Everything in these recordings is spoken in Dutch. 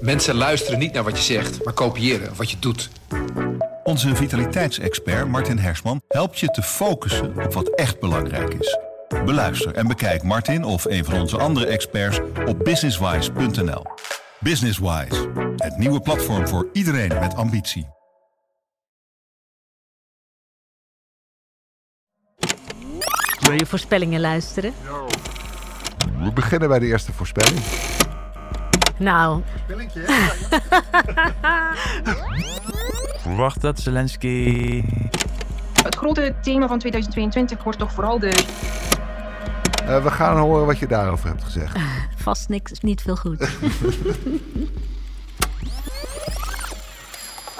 Mensen luisteren niet naar wat je zegt, maar kopiëren wat je doet. Onze vitaliteitsexpert Martin Hersman helpt je te focussen op wat echt belangrijk is. Beluister en bekijk Martin of een van onze andere experts op businesswise.nl. Businesswise, het nieuwe platform voor iedereen met ambitie. Wil je voorspellingen luisteren? We beginnen bij de eerste voorspelling. Nou, Verwacht dat Zelensky. Het grote thema van 2022 wordt toch vooral de Eh, we gaan horen wat je daarover hebt gezegd. vast niks, niet veel goed.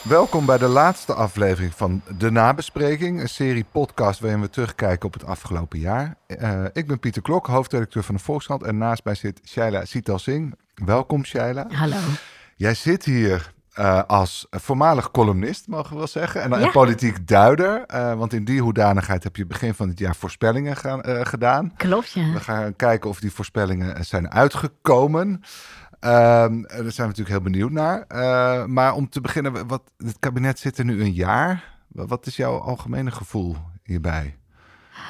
Welkom bij de laatste aflevering van De Nabespreking, een serie podcast waarin we terugkijken op het afgelopen jaar. Eh, ik ben Pieter Klok, hoofdredacteur van de Volkskrant en naast mij zit Shaila Sital Singh. Welkom Shaila. Hallo. Jij zit hier eh, als voormalig columnist, mogen we wel zeggen, en, en Ja. politiek duider. eh, want in die hoedanigheid heb je begin van het jaar voorspellingen gaan, gedaan. Klopt, ja. We gaan kijken of die voorspellingen zijn uitgekomen. Ehm, daar zijn we natuurlijk heel benieuwd naar. Eh, maar om te beginnen, wat, het kabinet zit er nu een jaar. Wat is jouw algemene gevoel hierbij?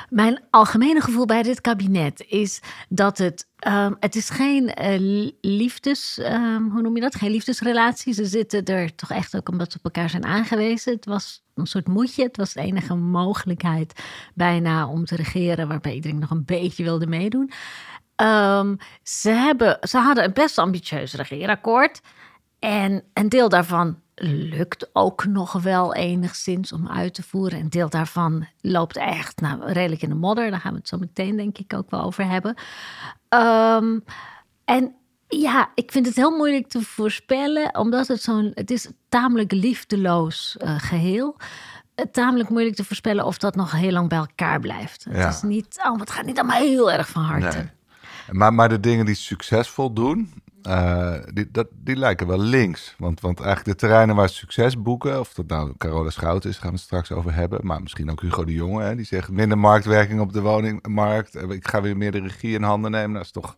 Mijn algemene gevoel bij dit kabinet is dat het. ehm, het is geen eh, li- liefdes. ehm, hoe noem je dat? Geen liefdesrelatie. Ze zitten er toch echt ook omdat ze op elkaar zijn aangewezen. Het was een soort moedje. Het was de enige mogelijkheid bijna om te regeren. waarbij iedereen nog een beetje wilde meedoen. Ehm, ze, hebben, ze hadden een best ambitieus regeerakkoord. En een deel daarvan lukt ook nog wel enigszins om uit te voeren. Een deel daarvan loopt echt nou, redelijk in de modder. Daar gaan we het zo meteen denk ik ook wel over hebben. Ehm, en ja, ik vind het heel moeilijk te voorspellen, omdat het zo'n, het is een tamelijk liefdeloos eh, geheel. Eh, Tamelijk moeilijk te voorspellen of dat nog heel lang bij elkaar blijft. Ja. Het, is niet, oh, het gaat niet allemaal heel erg van harte. Nee. Maar, maar de dingen die succesvol doen, eh, die, dat, die lijken wel links. Want, want eigenlijk de terreinen waar succes boeken, of dat nou Carola Schouten is, gaan we het straks over hebben. Maar misschien ook Hugo de Jonge, hè, die zegt minder marktwerking op de woningmarkt. Eh, Ik ga weer meer de regie in handen nemen. Dat is toch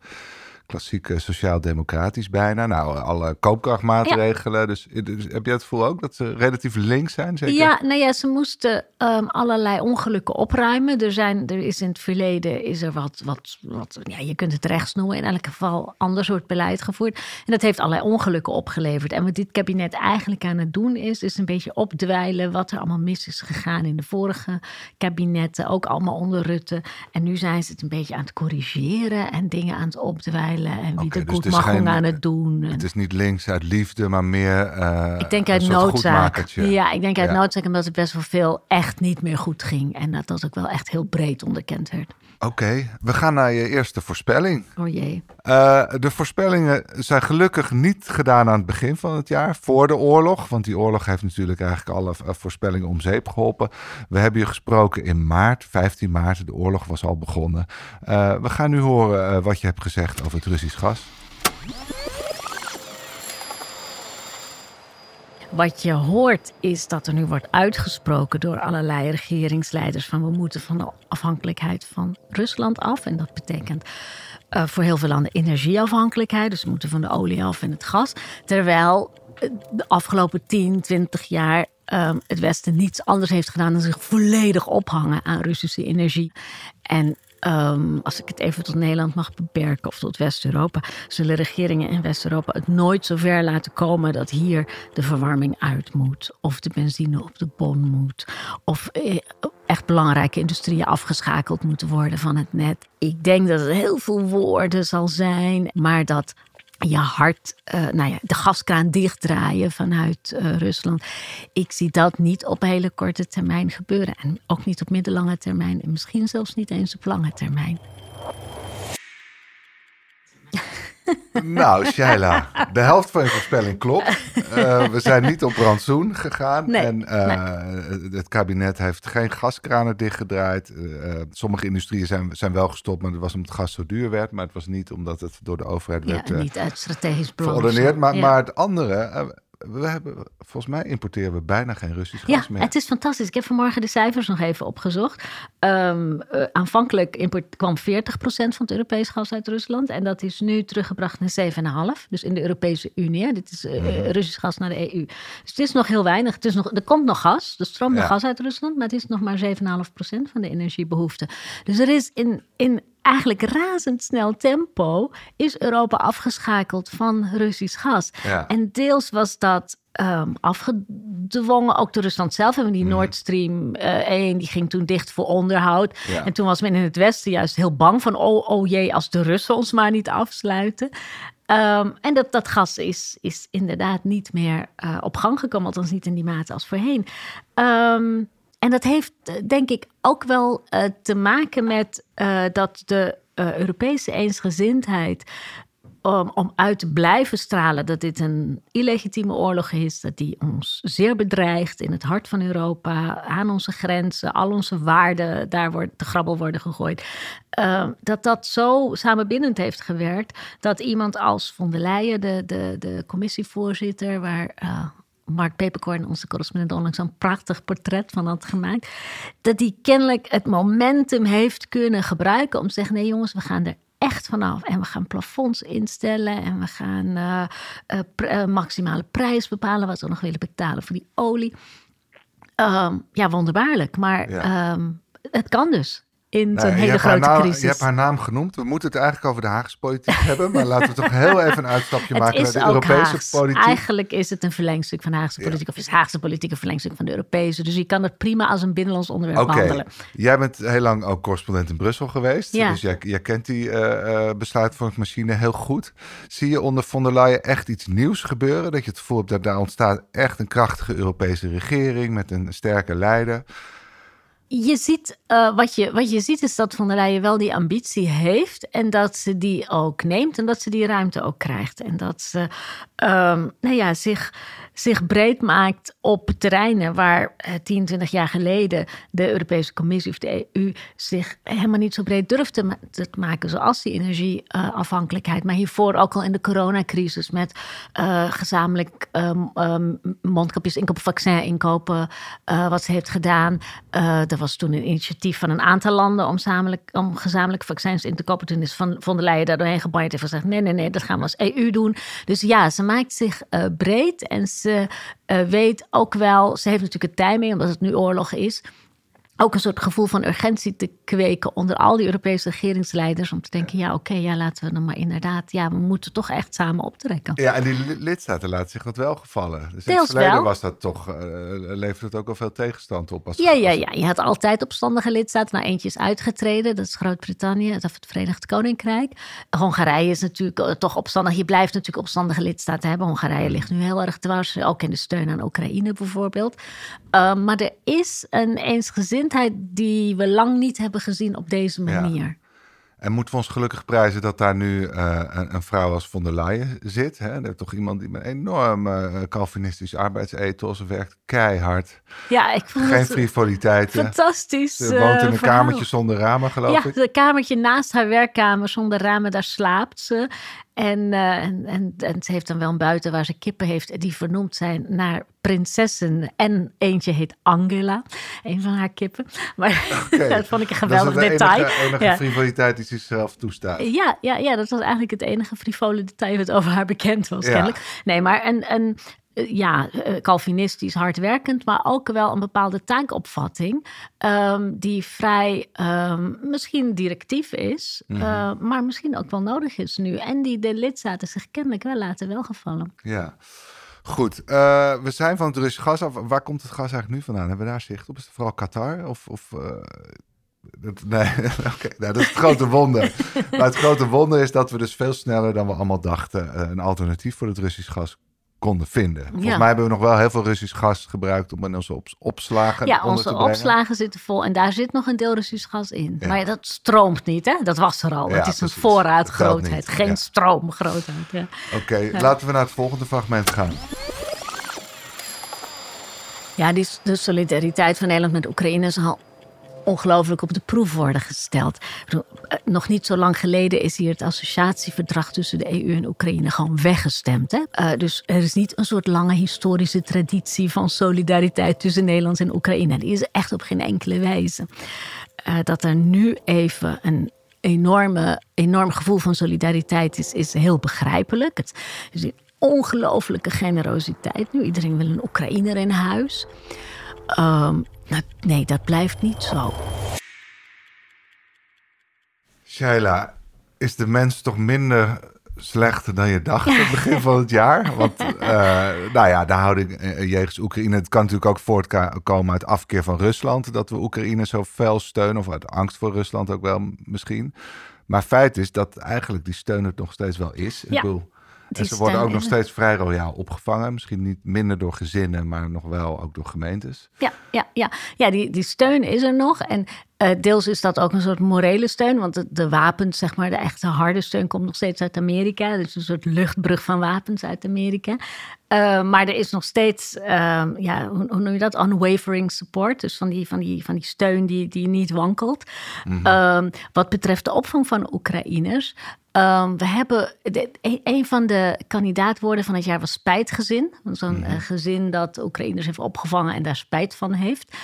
klassiek eh, sociaal-democratisch bijna. Nou, alle koopkrachtmaatregelen. Dus, dus heb jij het gevoel ook dat ze relatief links zijn? Zeker? Ja, nou ja, ze moesten ehm, allerlei ongelukken opruimen. Er, zijn, er is in het verleden is er wat, wat, wat, ja, je kunt het rechts noemen, in elk geval ander soort beleid gevoerd. En dat heeft allerlei ongelukken opgeleverd. En wat dit kabinet eigenlijk aan het doen is, is een beetje opdwijlen wat er allemaal mis is gegaan in de vorige kabinetten, ook allemaal onder Rutte. En nu zijn ze het een beetje aan het corrigeren en dingen aan het opdwijlen en wie Oké, de dus het geen- aan het doen. En- Het is niet links uit liefde, maar meer eh, ik denk een uit noodzaak. Ja, ik denk uit Ja. noodzaak omdat er best wel veel echt niet meer goed ging. En dat dat ook wel echt heel breed onderkend werd. Oké, we gaan naar je eerste voorspelling. Oh jee. Eh, de voorspellingen zijn gelukkig niet gedaan aan het begin van het jaar, voor de oorlog. Want die oorlog heeft natuurlijk eigenlijk alle eh, voorspellingen om zeep geholpen. We hebben je gesproken in maart, 15 maart. De oorlog was al begonnen. Eh, we gaan nu horen wat je hebt gezegd over het Russisch gas. Wat je hoort is dat er nu wordt uitgesproken door allerlei regeringsleiders van we moeten van de afhankelijkheid van Rusland af. En dat betekent eh, voor heel veel landen energieafhankelijkheid. Dus we moeten van de olie af en het gas. Terwijl eh, de afgelopen 10, 20 jaar ehm, het Westen niets anders heeft gedaan dan zich volledig ophangen aan Russische energie. En ehm, als ik het even tot Nederland mag beperken of tot West-Europa, zullen regeringen in West-Europa het nooit zo ver laten komen dat hier de verwarming uit moet, of de benzine op de bon moet, of eh, echt belangrijke industrieën afgeschakeld moeten worden van het net. Ik denk dat het heel veel woorden zal zijn, maar dat je hard, eh, nou ja, de gaskraan dichtdraaien vanuit eh, Rusland. Ik zie dat niet op hele korte termijn gebeuren. En ook niet op middellange termijn. En misschien zelfs niet eens op lange termijn. Nou, Shaila, de helft van je voorspelling klopt. Eh, we zijn niet op rantsoen gegaan. Nee, en eh, het kabinet heeft geen gaskranen dichtgedraaid. Eh, sommige industrieën zijn, zijn wel gestopt, maar dat was omdat het gas zo duur werd. Maar het was niet omdat het door de overheid Ja, werd niet uit strategisch belang. Maar, Ja. maar het andere, we hebben, volgens mij importeren we bijna geen Russisch Ja, gas meer. het is fantastisch. Ik heb vanmorgen de cijfers nog even opgezocht. Ehm, eh, aanvankelijk import, kwam 40% van het Europees gas uit Rusland. En dat is nu teruggebracht naar 7,5%. Dus in de Europese Unie. Hè. Dit is eh, Mhm. Russisch gas naar de EU. Dus het is nog heel weinig. Het is nog, er komt nog gas. Er stroomt nog Ja. gas uit Rusland. Maar het is nog maar 7,5% van de energiebehoefte. Dus er is in, in eigenlijk razendsnel tempo... is Europa afgeschakeld van Russisch gas. Ja. En deels was dat ehm, afgedwongen, ook door Rusland zelf. En die Nord Stream eh 1 die ging toen dicht voor onderhoud. Ja. En toen was men in het Westen juist heel bang van... oh, oh jee, als de Russen ons maar niet afsluiten. Ehm, en dat, dat gas is, is inderdaad niet meer eh, op gang gekomen. Althans niet in die mate als voorheen. Ehm, en dat heeft eh, denk ik ook wel eh, te maken met eh, dat de Europese eensgezindheid om, uit te blijven stralen dat dit een illegitieme oorlog is, dat die ons zeer bedreigt in het hart van Europa, aan onze grenzen, al onze waarden, daar wordt de grabbel worden gegooid. eh, dat dat zo samenbindend heeft gewerkt dat iemand als von der Leyen, de, de, de commissievoorzitter, waar. Mark Peperkorn, onze correspondent, onlangs een prachtig portret van had gemaakt. Dat die kennelijk het momentum heeft kunnen gebruiken om te zeggen: nee, jongens, we gaan er echt vanaf. En we gaan plafonds instellen en we gaan eh, eh, pr- eh, maximale prijs bepalen wat we nog willen betalen voor die olie. Ehm, ja, wonderbaarlijk. Maar Ja. ehm, het kan dus in Nou, zo'n je hele grote naam- crisis. Je hebt haar naam genoemd. We moeten het eigenlijk over de Haagse politiek hebben. Maar laten we toch heel even een uitstapje maken naar de Europese Haags. politiek. Eigenlijk is het een verlengstuk van de Haagse Ja. politiek. Of is Haagse politiek een verlengstuk van de Europese. Dus je kan het prima als een binnenlands onderwerp Oké, behandelen. jij bent heel lang ook correspondent in Brussel geweest. Ja. Dus jij, jij kent die eh besluitvormingsmachine heel goed. Zie je onder von der Leyen echt iets nieuws gebeuren? Dat je het gevoel hebt dat daar ontstaat echt een krachtige Europese regering met een sterke leider. Je ziet, eh, wat, je, wat je ziet is dat von der Leyen wel die ambitie heeft. En dat ze die ook neemt en dat ze die ruimte ook krijgt. En dat ze ehm, nou ja, zich, zich breed maakt op terreinen waar eh, 10, 20 jaar geleden de Europese Commissie of de EU zich helemaal niet zo breed durfde te maken. Zoals die energieafhankelijkheid. maar hiervoor ook al in de coronacrisis met eh, gezamenlijk ehm, ehm, mondkapjes inkopen, vaccin inkopen. eh, wat ze heeft gedaan. Eh, was toen een initiatief van een aantal landen om, om gezamenlijk vaccins in te kopen. Toen is Van, von der Leyen daar doorheen gebanjeerd en gezegd: nee, nee, nee, dat gaan we als EU doen. Dus ja, ze maakt zich eh, breed en ze eh, weet ook wel, ze heeft natuurlijk het tijd mee, omdat het nu oorlog is. Ook een soort gevoel van urgentie te kweken onder al die Europese regeringsleiders. Om te denken: ja, oké, ja, laten we dan maar inderdaad. Ja, we moeten toch echt samen optrekken. Ja, en die li- lidstaten laten zich dat wel gevallen. Dus in het Deels verleden wel. was dat toch, eh leverde het ook al veel tegenstand op. Als, Ja, ja, ja. Je had altijd opstandige lidstaten. Nou, eentje is uitgetreden. Dat is Groot-Brittannië, of het Verenigd Koninkrijk. Hongarije is natuurlijk eh, toch opstandig. Je blijft natuurlijk opstandige lidstaten hebben. Hongarije ligt nu heel erg dwars. Ook in de steun aan Oekraïne bijvoorbeeld. Uh, maar er is een die we lang niet hebben gezien op deze Ja. manier. En moeten we ons gelukkig prijzen dat daar nu uh, een, een, vrouw als von der Leyen zit. Hè? Er is toch iemand die met een enorm uh, Calvinistisch arbeidsethos werkt. Keihard. Ja, ik vond Geen het frivoliteiten. Fantastisch. Ze woont in een uh, kamertje zonder ramen, geloof ja, ik. Ja, een kamertje naast haar werkkamer zonder ramen, daar slaapt ze. En, uh, en, en, en, ze heeft dan wel een buiten waar ze kippen heeft die vernoemd zijn naar prinsessen. En eentje heet Angela, een van haar kippen. Maar okay. dat vond ik een geweldig dat is de detail. enige, enige ja. frivoliteit die ze zichzelf toestaat. Ja, ja, ja, dat was eigenlijk het enige frivole detail wat over haar bekend was, ja. kennelijk. Nee, maar een, een, ja, Calvinistisch hardwerkend, maar ook wel een bepaalde taakopvatting um, die vrij um, misschien directief is, mm -hmm. uh, maar misschien ook wel nodig is nu. En die de lidstaten zich kennelijk wel laten welgevallen. Ja. Goed, uh, we zijn van het Russische gas af. Waar komt het gas eigenlijk nu vandaan? Hebben we daar zicht op? Is het vooral Qatar? Of, of uh, dat, nee, okay. nou, dat is het grote wonder. maar het grote wonder is dat we dus veel sneller dan we allemaal dachten een alternatief voor het Russisch gas konden vinden. Volgens ja. mij hebben we nog wel heel veel Russisch gas gebruikt om in onze op opslagen Ja, onze opslagen zitten vol en daar zit nog een deel Russisch gas in. Ja. Maar dat stroomt niet, hè? Dat was er al. Het is precies. een voorraadgrootheid, geen stroomgrootheid. Ja. Oké, okay, laten we naar het volgende fragment gaan. Ja, die, de solidariteit van Nederland met Oekraïne is al ongelooflijk op de proef worden gesteld. Eh, nog niet zo lang geleden is hier het associatieverdrag tussen de EU en Oekraïne gewoon weggestemd. Hè? Uh, dus er is niet een soort lange historische traditie van solidariteit tussen Nederland en Oekraïne. Die is echt op geen enkele wijze. Uh, dat er nu even een enorme, enorm gevoel van solidariteit is, is heel begrijpelijk. Het is een ongelofelijke generositeit nu. Iedereen wil een Oekraïner in huis. Um, nee, dat blijft niet zo. Shaila, is de mens toch minder slecht dan je dacht aan het begin van het jaar? Want, uh, nou ja, de houding uh, jegens Oekraïne... het kan natuurlijk ook voortkomen uit afkeer van Rusland... dat we Oekraïne zo fel steunen, of uit angst voor Rusland ook wel misschien. Maar feit is dat eigenlijk die steun het nog steeds wel is. Ja. Ik bedoel, en ze worden ook nog steeds vrij royaal opgevangen. Misschien niet minder door gezinnen, maar nog wel ook door gemeentes. Ja, ja, ja. ja die, die steun is er nog. En uh, deels is dat ook een soort morele steun. Want de, de, wapens, zeg maar, de echte harde steun komt nog steeds uit Amerika. Dus een soort luchtbrug van wapens uit Amerika. Uh, maar er is nog steeds, uh, ja, hoe, hoe, noem je dat? Unwavering support. Dus van die, van die, van die steun die, die niet wankelt. Mm -hmm. wat betreft de opvang van Oekraïners. Um, we hebben de, een van de kandidaatwoorden van het jaar was spijtgezin. Zo'n mm -hmm. gezin dat Oekraïners heeft opgevangen en daar spijt van heeft.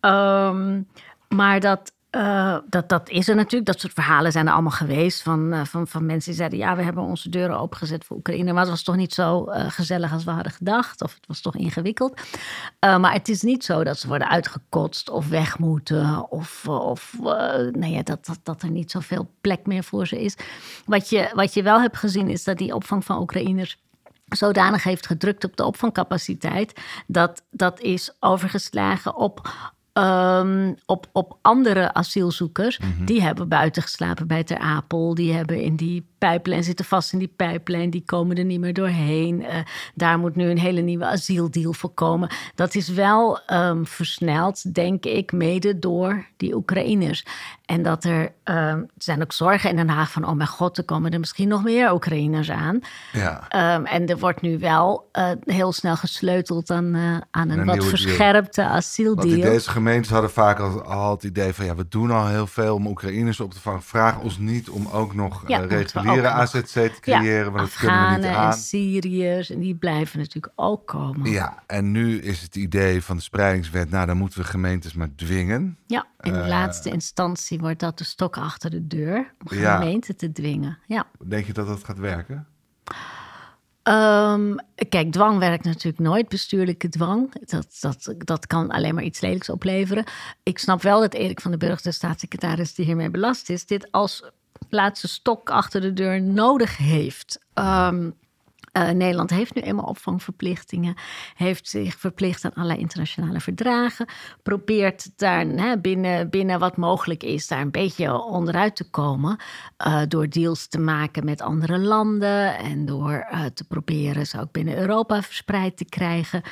Um, maar dat, uh, dat, dat is er natuurlijk. Dat soort verhalen zijn er allemaal geweest. Van, uh, van, van mensen die zeiden: Ja, we hebben onze deuren opengezet voor Oekraïne. Maar het was toch niet zo uh, gezellig als we hadden gedacht. Of het was toch ingewikkeld. maar het is niet zo dat ze worden uitgekotst of weg moeten. Of, of nou ja, dat, dat, dat er niet zoveel plek meer voor ze is. Wat je, wat je wel hebt gezien is dat die opvang van Oekraïners zodanig heeft gedrukt op de opvangcapaciteit. Dat dat is overgeslagen op Um, op, op andere asielzoekers. Mm -hmm. Die hebben buiten geslapen bij Ter Apel. Die hebben in die pijplijn, zitten vast in die pijplijn. Die komen er niet meer doorheen. Uh, daar moet nu een hele nieuwe asieldeal voor komen. Dat is wel um, versneld, denk ik, mede door die Oekraïners. En dat er, um, zijn ook zorgen in Den Haag van... oh mijn god, er komen er misschien nog meer Oekraïners aan. Ja. en er wordt nu wel uh, heel snel gesleuteld aan, uh, aan een, een wat verscherpte asieldeal. Want deze gemeentes hadden vaak al, al, het idee van... ja, we doen al heel veel om Oekraïners op te vangen. Vraag ons niet om ook nog ja, reguliere AZC te creëren. Ja, want dat kunnen we niet aan. en Syriërs, en die blijven natuurlijk ook komen. Ja, en nu is het idee van de spreidingswet... nou, dan moeten we gemeentes maar dwingen. Ja, in de laatste instantie wordt dat de stok achter de deur... om gemeenten ja. te dwingen. Ja. Denk je dat dat gaat werken? Um, kijk, dwang werkt natuurlijk nooit, bestuurlijke dwang. Dat, dat, dat kan alleen maar iets lelijks opleveren. Ik snap wel dat Erik van den Burg, de staatssecretaris die hiermee belast is, dit als laatste stok achter de deur nodig heeft. Um, uh, Nederland heeft nu eenmaal opvangverplichtingen, heeft zich verplicht aan allerlei internationale verdragen, probeert daar hè, binnen, binnen wat mogelijk is, daar een beetje onderuit te komen uh, door deals te maken met andere landen en door uh, te proberen ze ook binnen Europa verspreid te krijgen.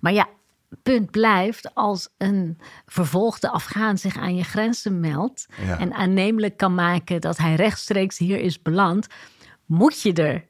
maar ja, punt blijft, als een vervolgde Afghaan zich aan je grenzen meldt ja. en aannemelijk kan maken dat hij rechtstreeks hier is beland, moet je er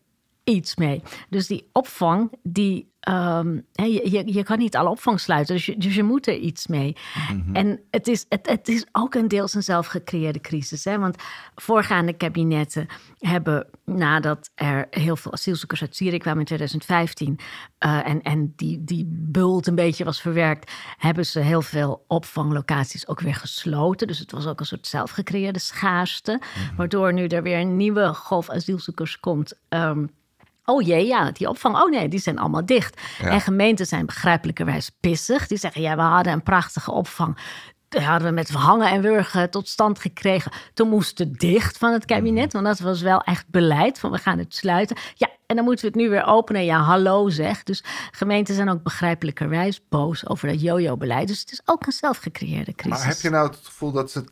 iets mee. Dus die opvang, die, um, je, je, je, kan niet alle opvang sluiten, dus je, dus je moet er iets mee. Mm-hmm. En het is, het, het is ook een deels een zelfgecreëerde crisis. Hè? Want voorgaande kabinetten hebben, nadat er heel veel asielzoekers uit Syrië kwamen in 2015... Uh, en, en die, die bult een beetje was verwerkt... hebben ze heel veel opvanglocaties ook weer gesloten. Dus het was ook een soort zelfgecreëerde schaarste. Mm-hmm. Waardoor nu er weer een nieuwe golf asielzoekers komt... Um, Oh jee, ja, die opvang. Oh nee, die zijn allemaal dicht. Ja. En gemeenten zijn begrijpelijkerwijs pissig. Die zeggen, ja, we hadden een prachtige opvang. Die hadden we met hangen en wurgen tot stand gekregen. Toen moest het dicht van het kabinet. Want dat was wel echt beleid van we gaan het sluiten. Ja, en dan moeten we het nu weer openen. Ja, hallo zeg. Dus gemeenten zijn ook begrijpelijkerwijs boos over dat jojo-beleid. Dus het is ook een zelfgecreëerde crisis. Maar heb je nou het gevoel dat ze het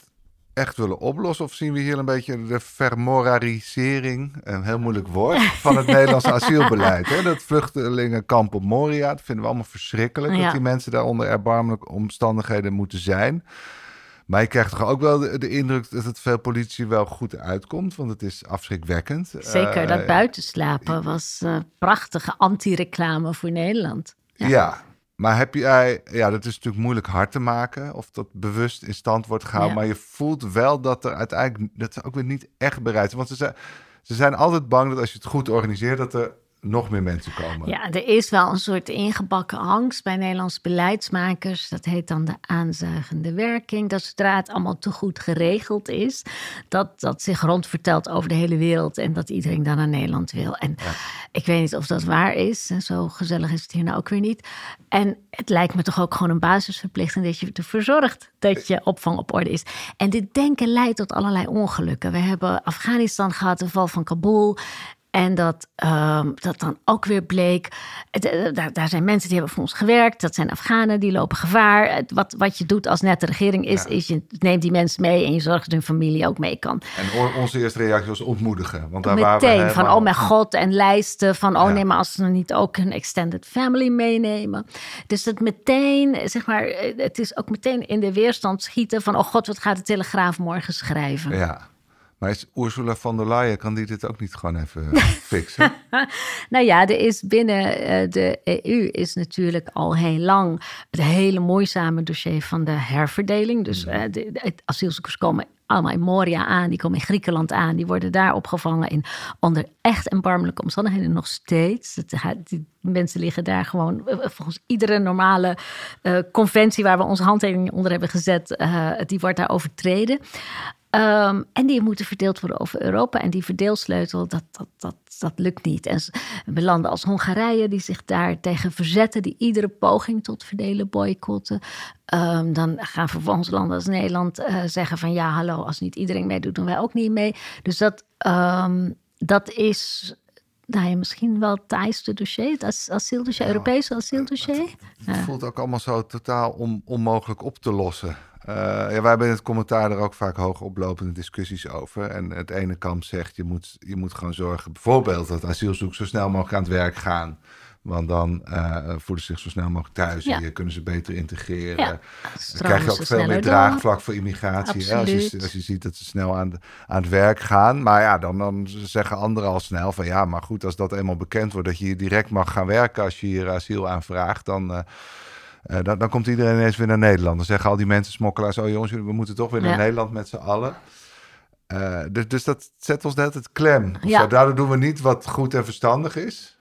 echt willen oplossen? Of zien we hier een beetje de vermorarisering, een heel moeilijk woord, van het Nederlandse asielbeleid? Hè? Dat vluchtelingenkamp op Moria, dat vinden we allemaal verschrikkelijk. Ja. Dat die mensen daar onder erbarmelijke omstandigheden moeten zijn. Maar je krijgt toch ook wel de, de, indruk dat het veel politie wel goed uitkomt, want het is afschrikwekkend. Zeker, uh, dat buitenslapen was uh, prachtige anti-reclame voor Nederland. Ja. ja. Maar heb jij, ja, dat is natuurlijk moeilijk hard te maken of dat bewust in stand wordt gehouden. Ja. Maar je voelt wel dat er uiteindelijk, dat ze ook weer niet echt bereid zijn. Want ze zijn, ze zijn altijd bang dat als je het goed organiseert, dat er nog meer mensen komen. Ja, er is wel een soort ingebakken angst bij Nederlandse beleidsmakers. Dat heet dan de aanzuigende werking. Dat zodra het allemaal te goed geregeld is, dat dat zich rondvertelt over de hele wereld en dat iedereen dan naar Nederland wil. En ik weet niet of dat waar is. En zo gezellig is het hier nou ook weer niet. En het lijkt me toch ook gewoon een basisverplichting dat je ervoor zorgt dat je opvang op orde is. En dit denken leidt tot allerlei ongelukken. We hebben Afghanistan gehad, de val van Kabul. En dat, ehm, dat dan ook weer bleek. eh, Daar, daar zijn mensen die hebben voor ons gewerkt. Dat zijn Afghanen, die lopen gevaar. Wat, wat je doet als nette regering is, is je neemt die mensen mee en je zorgt dat hun familie ook mee kan. En onze eerste reactie was ontmoedigen. Want daar waren we Meteen van oh mijn god en lijsten van oh Ja. nee maar als ze dan niet ook hun extended family meenemen. Dus dat meteen zeg maar eh, het is ook meteen in de weerstand schieten van oh god wat gaat de Telegraaf morgen schrijven. Ja. Maar is Ursula von der Leyen, kan die dit ook niet gewoon even fixen? Nou ja, er is binnen eh, de EU is natuurlijk al heel lang het hele moeizame dossier van de herverdeling. Dus eh, de, de asielzoekers komen allemaal in Moria aan, die komen in Griekenland aan, die worden daar opgevangen in onder echt erbarmelijke omstandigheden nog steeds. Het, die mensen liggen daar gewoon eh, volgens iedere normale eh, conventie waar we onze handtekening onder hebben gezet, eh, die wordt daar overtreden. Um, en die moeten verdeeld worden over Europa. En die verdeelsleutel, dat, dat, dat, dat lukt niet. En bij landen als Hongarije, die zich daar tegen verzetten, die iedere poging tot verdelen boycotten. Um, dan gaan vervolgens landen als Nederland uh, zeggen van ja, hallo, als niet iedereen meedoet, doen wij ook niet mee. Dus dat, um, dat is nou ja, misschien wel het taaiste dossier, het asieldossier, ja, Europese asieldossier. Het, het ja. voelt ook allemaal zo totaal on, onmogelijk op te lossen. Uh, ja, wij hebben in het commentaar er ook vaak hoog oplopende discussies over. En het ene kamp zegt, je moet, je moet gewoon zorgen... bijvoorbeeld dat asielzoekers zo snel mogelijk aan het werk gaan... Want dan uh, voelen ze zich zo snel mogelijk thuis. Ja. Hier kunnen ze beter integreren. Ja, dan krijg je ook veel meer draagvlak voor immigratie. Hè? Als, je, als je ziet dat ze snel aan, aan het werk gaan. Maar ja, dan, dan zeggen anderen al snel van... ja, maar goed, als dat eenmaal bekend wordt... dat je hier direct mag gaan werken als je hier asiel aanvraagt... dan... Uh, uh, dan, dan, komt iedereen ineens weer naar Nederland. Dan zeggen al die mensen, smokkelaars... oh jongens, we moeten toch weer naar ja. Nederland met z'n allen. Uh, dus, dus dat zet ons net het klem. Ja. Daardoor doen we niet wat goed en verstandig is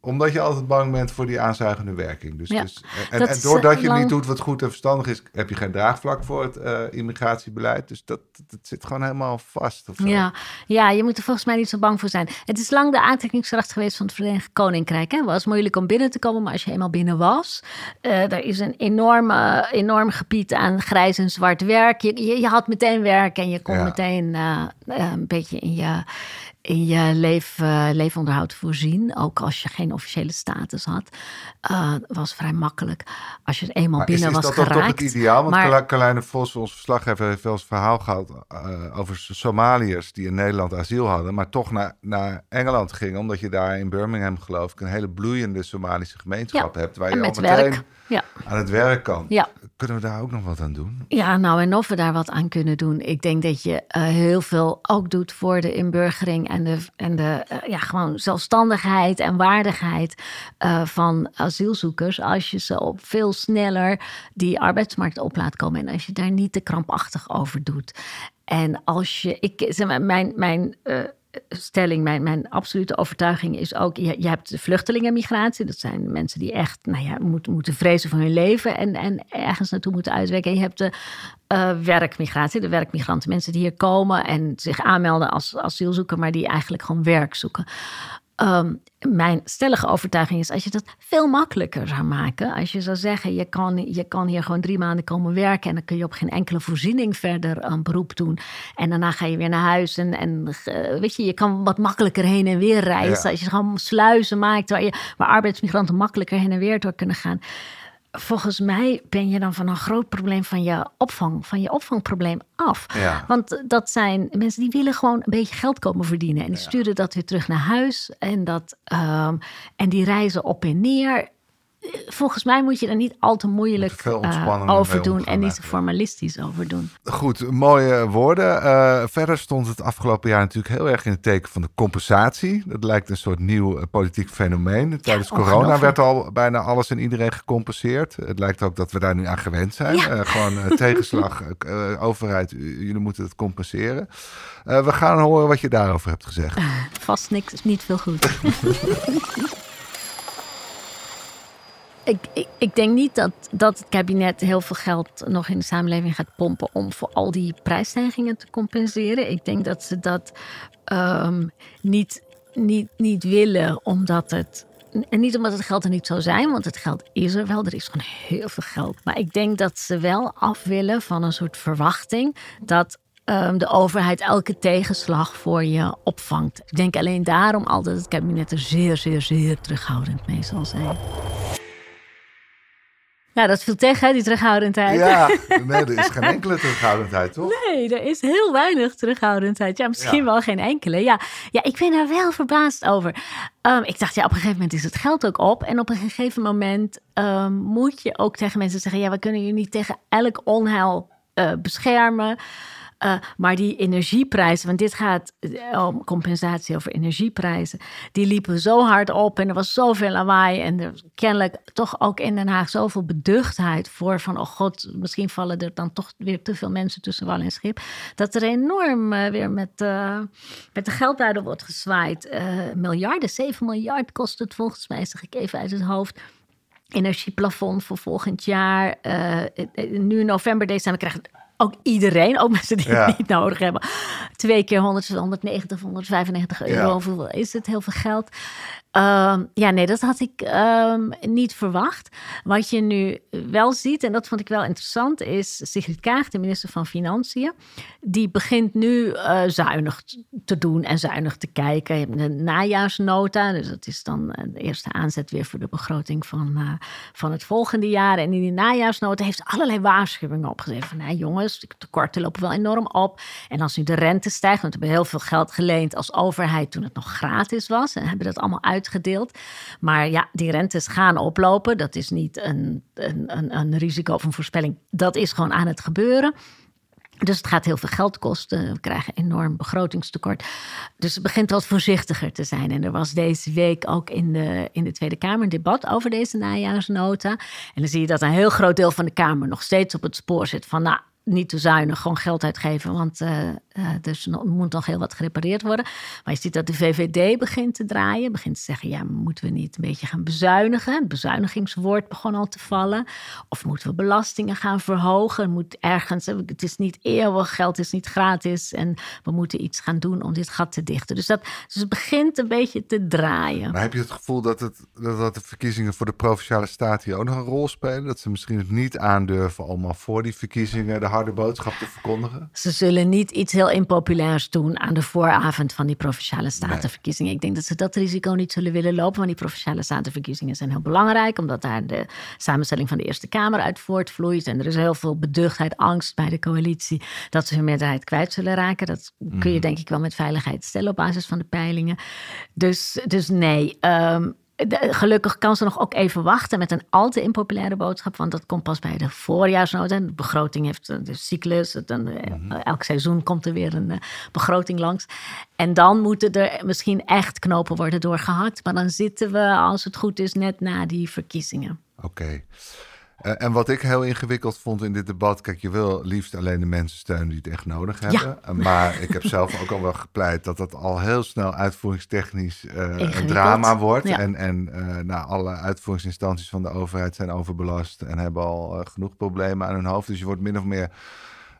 omdat je altijd bang bent voor die aanzuigende werking. Dus, ja, dus, en, en doordat je lang... niet doet wat goed en verstandig is, heb je geen draagvlak voor het uh, immigratiebeleid. Dus dat, dat zit gewoon helemaal vast. Ja. ja, je moet er volgens mij niet zo bang voor zijn. Het is lang de aantrekkingskracht geweest van het Verenigd Koninkrijk. Het was moeilijk om binnen te komen, maar als je eenmaal binnen was, uh, er is een enorme, enorm gebied aan grijs en zwart werk. Je, je, je had meteen werk en je kon ja. meteen uh, een beetje in je in je leef, uh, leefonderhoud voorzien. Ook als je geen officiële status had. Uh, was vrij makkelijk. Als je er eenmaal maar binnen is, is was dat geraakt. toch het ideaal? Want maar, Carlijne Vos, ons verslaggever, heeft wel eens verhaal gehad... Uh, over Somaliërs die in Nederland asiel hadden... maar toch naar, naar Engeland gingen... omdat je daar in Birmingham, geloof ik... een hele bloeiende Somalische gemeenschap ja, hebt... waar je al meteen werk. Aan het werk kan. Ja. Kunnen we daar ook nog wat aan doen? Ja, nou en of we daar wat aan kunnen doen. Ik denk dat je uh, heel veel ook doet voor de inburgering en de, en de uh, ja, gewoon zelfstandigheid en waardigheid uh, van asielzoekers. Als je ze op veel sneller die arbeidsmarkt op laat komen. En als je daar niet te krampachtig over doet. En als je, ik, zeg maar, mijn, mijn stelling, mijn, mijn absolute overtuiging is ook: je, je hebt de vluchtelingenmigratie. Dat zijn mensen die echt nou ja, moeten, moeten vrezen voor hun leven en, en ergens naartoe moeten uitwerken. En je hebt de uh, werkmigratie, de werkmigranten, mensen die hier komen en zich aanmelden als asielzoeker, maar die eigenlijk gewoon werk zoeken. Um, mijn stellige overtuiging is als je dat veel makkelijker zou maken. Als je zou zeggen, je kan, je kan hier gewoon drie maanden komen werken... en dan kun je op geen enkele voorziening verder een beroep doen. En daarna ga je weer naar huis en, en uh, weet je, je kan wat makkelijker heen en weer reizen. Ja. Als je gewoon sluizen maakt waar, je, waar arbeidsmigranten makkelijker heen en weer door kunnen gaan volgens mij ben je dan van een groot probleem van je opvang, van je opvangprobleem af. Ja. Want dat zijn mensen die willen gewoon een beetje geld komen verdienen. En die sturen dat weer terug naar huis. En, dat, um, en die reizen op en neer. Volgens mij moet je er niet al te moeilijk uh, mee over doen en niet te formalistisch over doen. Goed, mooie woorden. Eh, verder stond het afgelopen jaar natuurlijk heel erg in het teken van de compensatie. Dat lijkt een soort nieuw eh, politiek fenomeen. Tijdens corona werd al bijna alles en iedereen gecompenseerd. Het lijkt ook dat we daar nu aan gewend zijn. Ja. Eh, gewoon eh, tegenslag, eh, eh, overheid, jullie moeten het compenseren. Eh, we gaan horen wat je daarover hebt gezegd. Vast niks, niet veel goed. ik, ik, denk niet dat, dat het kabinet heel veel geld nog in de samenleving gaat pompen om voor al die prijsstijgingen te compenseren. Ik denk dat ze dat ehm, niet, niet, niet willen, omdat het. En niet omdat het geld er niet zou zijn, want het geld is er wel. Er is gewoon heel veel geld. Maar ik denk dat ze wel af willen van een soort verwachting dat ehm, de overheid elke tegenslag voor je opvangt. Ik denk alleen daarom al dat het kabinet er zeer, zeer, zeer terughoudend mee zal zijn. Ja, dat viel tegen, hè, die terughoudendheid. Ja, nee, er is geen enkele terughoudendheid, toch? Nee, er is heel weinig terughoudendheid. Ja, misschien Ja. wel geen enkele. Ja, ja, ik ben er wel verbaasd over. Ehm, ik dacht, ja, op een gegeven moment is het geld ook op. En op een gegeven moment ehm, moet je ook tegen mensen zeggen... ja, we kunnen je niet tegen elk onheil eh, beschermen... Eh, maar die energieprijzen, want dit gaat eh, om compensatie over energieprijzen, die liepen zo hard op en er was zoveel lawaai en er kennelijk toch ook in Den Haag zoveel beduchtheid voor van, oh god, misschien vallen er dan toch weer te veel mensen tussen wal en schip, dat er enorm eh, weer met, eh, met de geldbuidel wordt gezwaaid. Miljarden, 7 miljard kost het volgens mij, zeg ik even uit het hoofd energieplafond voor volgend jaar. Nu november, december krijgt ook iedereen, ook mensen die Ja. het niet nodig hebben, twee keer 100, 190, 195 euro. Ja. Hoeveel is het? Heel veel geld. Ehm, ja, nee, dat had ik ehm, niet verwacht. Wat je nu wel ziet, en dat vond ik wel interessant, is Sigrid Kaag, de minister van Financiën. Die begint nu eh, zuinig te doen en zuinig te kijken. Je hebt een najaarsnota, dus dat is dan eh, de eerste aanzet weer voor de begroting van, eh, van het volgende jaar. En in die najaarsnota heeft ze allerlei waarschuwingen opgezet. Van, nou jongens, de tekorten lopen wel enorm op. En als nu de rente stijgt, want we hebben heel veel geld geleend als overheid toen het nog gratis was. En hebben dat allemaal uitgedeeld. Maar ja, die rentes gaan oplopen. Dat is niet een, een, een, een risico of een voorspelling. Dat is gewoon aan het gebeuren. Dus het gaat heel veel geld kosten. We krijgen enorm begrotingstekort. Dus het begint wat voorzichtiger te zijn. En er was deze week ook in de, in de Tweede Kamer een debat over deze najaarsnota. En dan zie je dat een heel groot deel van de Kamer nog steeds op het spoor zit van... nou, niet te zuinig, gewoon geld uitgeven, want eh, eh, er moet nog heel wat gerepareerd worden. Maar je ziet dat de VVD begint te draaien, begint te zeggen, ja, moeten we niet een beetje gaan bezuinigen? Het bezuinigingswoord begon al te vallen. Of moeten we belastingen gaan verhogen? Moet ergens, het is niet eeuwig, geld is niet gratis en we moeten iets gaan doen om dit gat te dichten. Dus, dat, dus het begint een beetje te draaien. Maar heb je het gevoel dat, het, dat, de verkiezingen voor de provinciale staat hier ook nog een rol spelen? Dat ze misschien niet aandurven om al voor die verkiezingen harde boodschap te verkondigen? Ze zullen niet iets heel impopulairs doen aan de vooravond van die provinciale statenverkiezingen. Ik denk dat ze dat risico niet zullen willen lopen, want die provinciale statenverkiezingen zijn heel belangrijk, omdat daar de samenstelling van de Eerste Kamer uit voortvloeit. En er is heel veel beduchtheid, angst bij de coalitie dat ze hun meerderheid kwijt zullen raken. Dat kun je denk ik wel met veiligheid stellen op basis van de peilingen. Dus, dus nee. ehm, de- gelukkig kan ze nog ook even wachten met een al te impopulaire boodschap. Want dat komt pas bij de voorjaarsnota. En De begroting heeft eh, de cyclus. het- eh, Elk seizoen komt er weer een eh, begroting langs. En dan moeten er misschien echt knopen worden doorgehakt. Maar dan zitten we, als het goed is, net na die verkiezingen. Oké. Eh, en wat ik heel ingewikkeld vond in dit debat, kijk, je wil liefst alleen de mensen steunen die het echt nodig hebben. Eh, Maar ik heb zelf ook al wel gepleit dat dat al heel snel uitvoeringstechnisch eh, een drama wordt. Ja. En, en eh, nou, alle uitvoeringsinstanties van de overheid zijn overbelast en hebben al genoeg problemen aan hun hoofd. Dus je wordt min of meer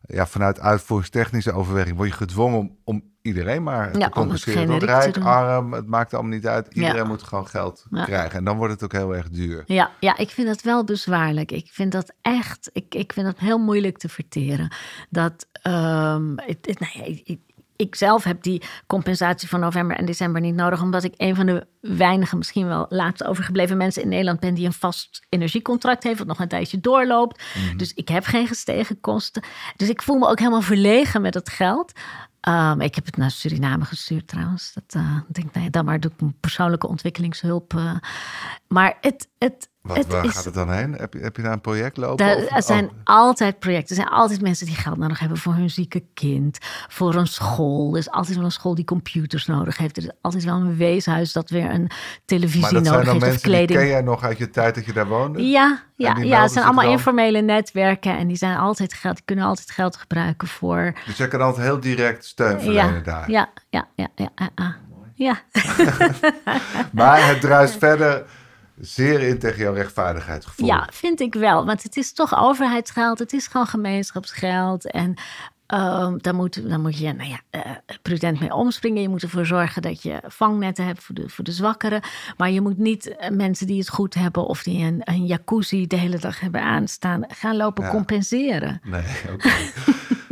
ja, vanuit uitvoeringstechnische overweging word je gedwongen om, om iedereen maar Ja, te compenseren. Rijk, arm, het maakt allemaal niet uit. Iedereen Ja. moet gewoon geld Ja. krijgen. En dan wordt het ook heel erg duur. Ja, ja, ik vind dat wel bezwaarlijk. Ik vind dat echt, ik, ik vind dat heel moeilijk te verteren. Dat, ehm, het, het- nou ik, ik- ik zelf heb die compensatie van november en december niet nodig, omdat ik een van de weinige, misschien wel laatst overgebleven mensen in Nederland ben die een vast energiecontract heeft, wat nog een tijdje doorloopt. Dus ik heb geen gestegen kosten. Dus ik voel me ook helemaal verlegen met het geld. Ehm, ik heb het naar Suriname gestuurd trouwens. Dat, eh, ik denk, ja, dan maar doe ik een persoonlijke ontwikkelingshulp. eh. maar het, het, Wat, Het waar is- gaat het dan heen? Heb je, heb je daar een project lopen? Er zijn oh, altijd projecten. Er zijn altijd mensen die geld nodig hebben voor hun zieke kind. Voor een school. Er is altijd wel een school die computers nodig heeft. Er is altijd wel een weeshuis dat weer een televisie maar dat zijn nodig dan heeft. Of mensen die kleding. ken jij nog uit je tijd dat je daar woonde? Ja, ja, die ja het zijn allemaal dan? informele netwerken. En die, zijn altijd geld, die kunnen altijd geld gebruiken voor... Dus jij kan altijd heel direct steun Ja, verlenen daar. ja, ja, ja, ja, ja, ja. Ja, Maar het druist verder zeer in tegen jouw rechtvaardigheidsgevoel. ja, vind ik wel. Want het is toch overheidsgeld. Het is gewoon gemeenschapsgeld. En ehm daar, moet, daar moet je nou ja, eh, prudent mee omspringen. Je moet ervoor zorgen dat je vangnetten hebt voor de, voor de zwakkeren. Maar je moet niet eh, mensen die het goed hebben... of die een, een jacuzzi de hele dag hebben aanstaan... gaan lopen Ja. compenseren. Nee, oké.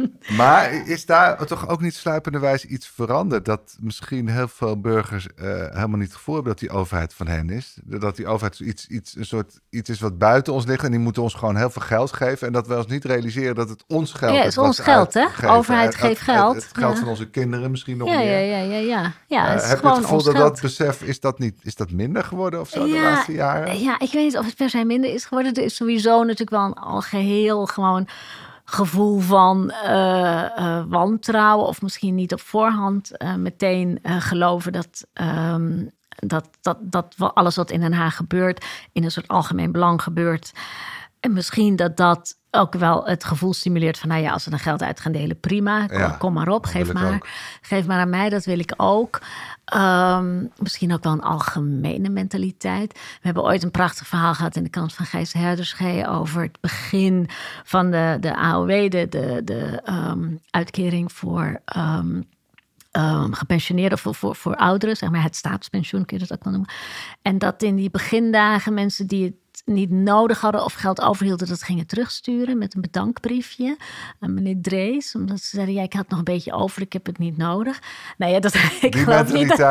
maar is daar toch ook niet sluipenderwijs iets veranderd? Dat misschien heel veel burgers eh, helemaal niet het gevoel hebben dat die overheid van hen is. Dat die overheid iets, iets, een soort, iets is wat buiten ons ligt en die moeten ons gewoon heel veel geld geven. En dat we ons niet realiseren dat het ons geld Ja, is. het is ons geld, hè? Overheid geeft het- geld. Het, geld Ja. van onze kinderen misschien nog Ja, meer. ja, ja, ja, ja. ja Eh, het is heb je het gevoel dat dat besef, is dat, niet, is dat minder geworden of zo de Ja, laatste jaren? Ja, ik weet niet of het per se minder is geworden. Er is sowieso natuurlijk wel een algeheel gewoon gevoel van eh, eh, wantrouwen. Of misschien niet op voorhand eh, meteen geloven dat, ehm, dat, dat, dat alles wat in Den Haag gebeurt... in een soort algemeen belang gebeurt. En misschien dat dat ook wel het gevoel stimuleert van... nou ja, als we dan geld uit gaan delen, prima. Kom, Ja, kom maar op, geef maar. ook. Geef maar aan mij, dat wil ik ook. Ehm, misschien ook wel een algemene mentaliteit. We hebben ooit een prachtig verhaal gehad in de krant van Gijs Herderschee... over het begin van de, de AOW, de, de, de ehm, uitkering voor... ehm, gepensioneerden voor, voor, voor ouderen, zeg maar het staatspensioen kun je dat ook wel noemen. En dat in die begindagen mensen die het niet nodig hadden of geld overhielden, dat gingen terugsturen met een bedankbriefje aan meneer Drees. Omdat ze zeiden, ja, ik had nog een beetje over, ik heb het niet nodig. Nou ja, dat ik Die geloof niet. die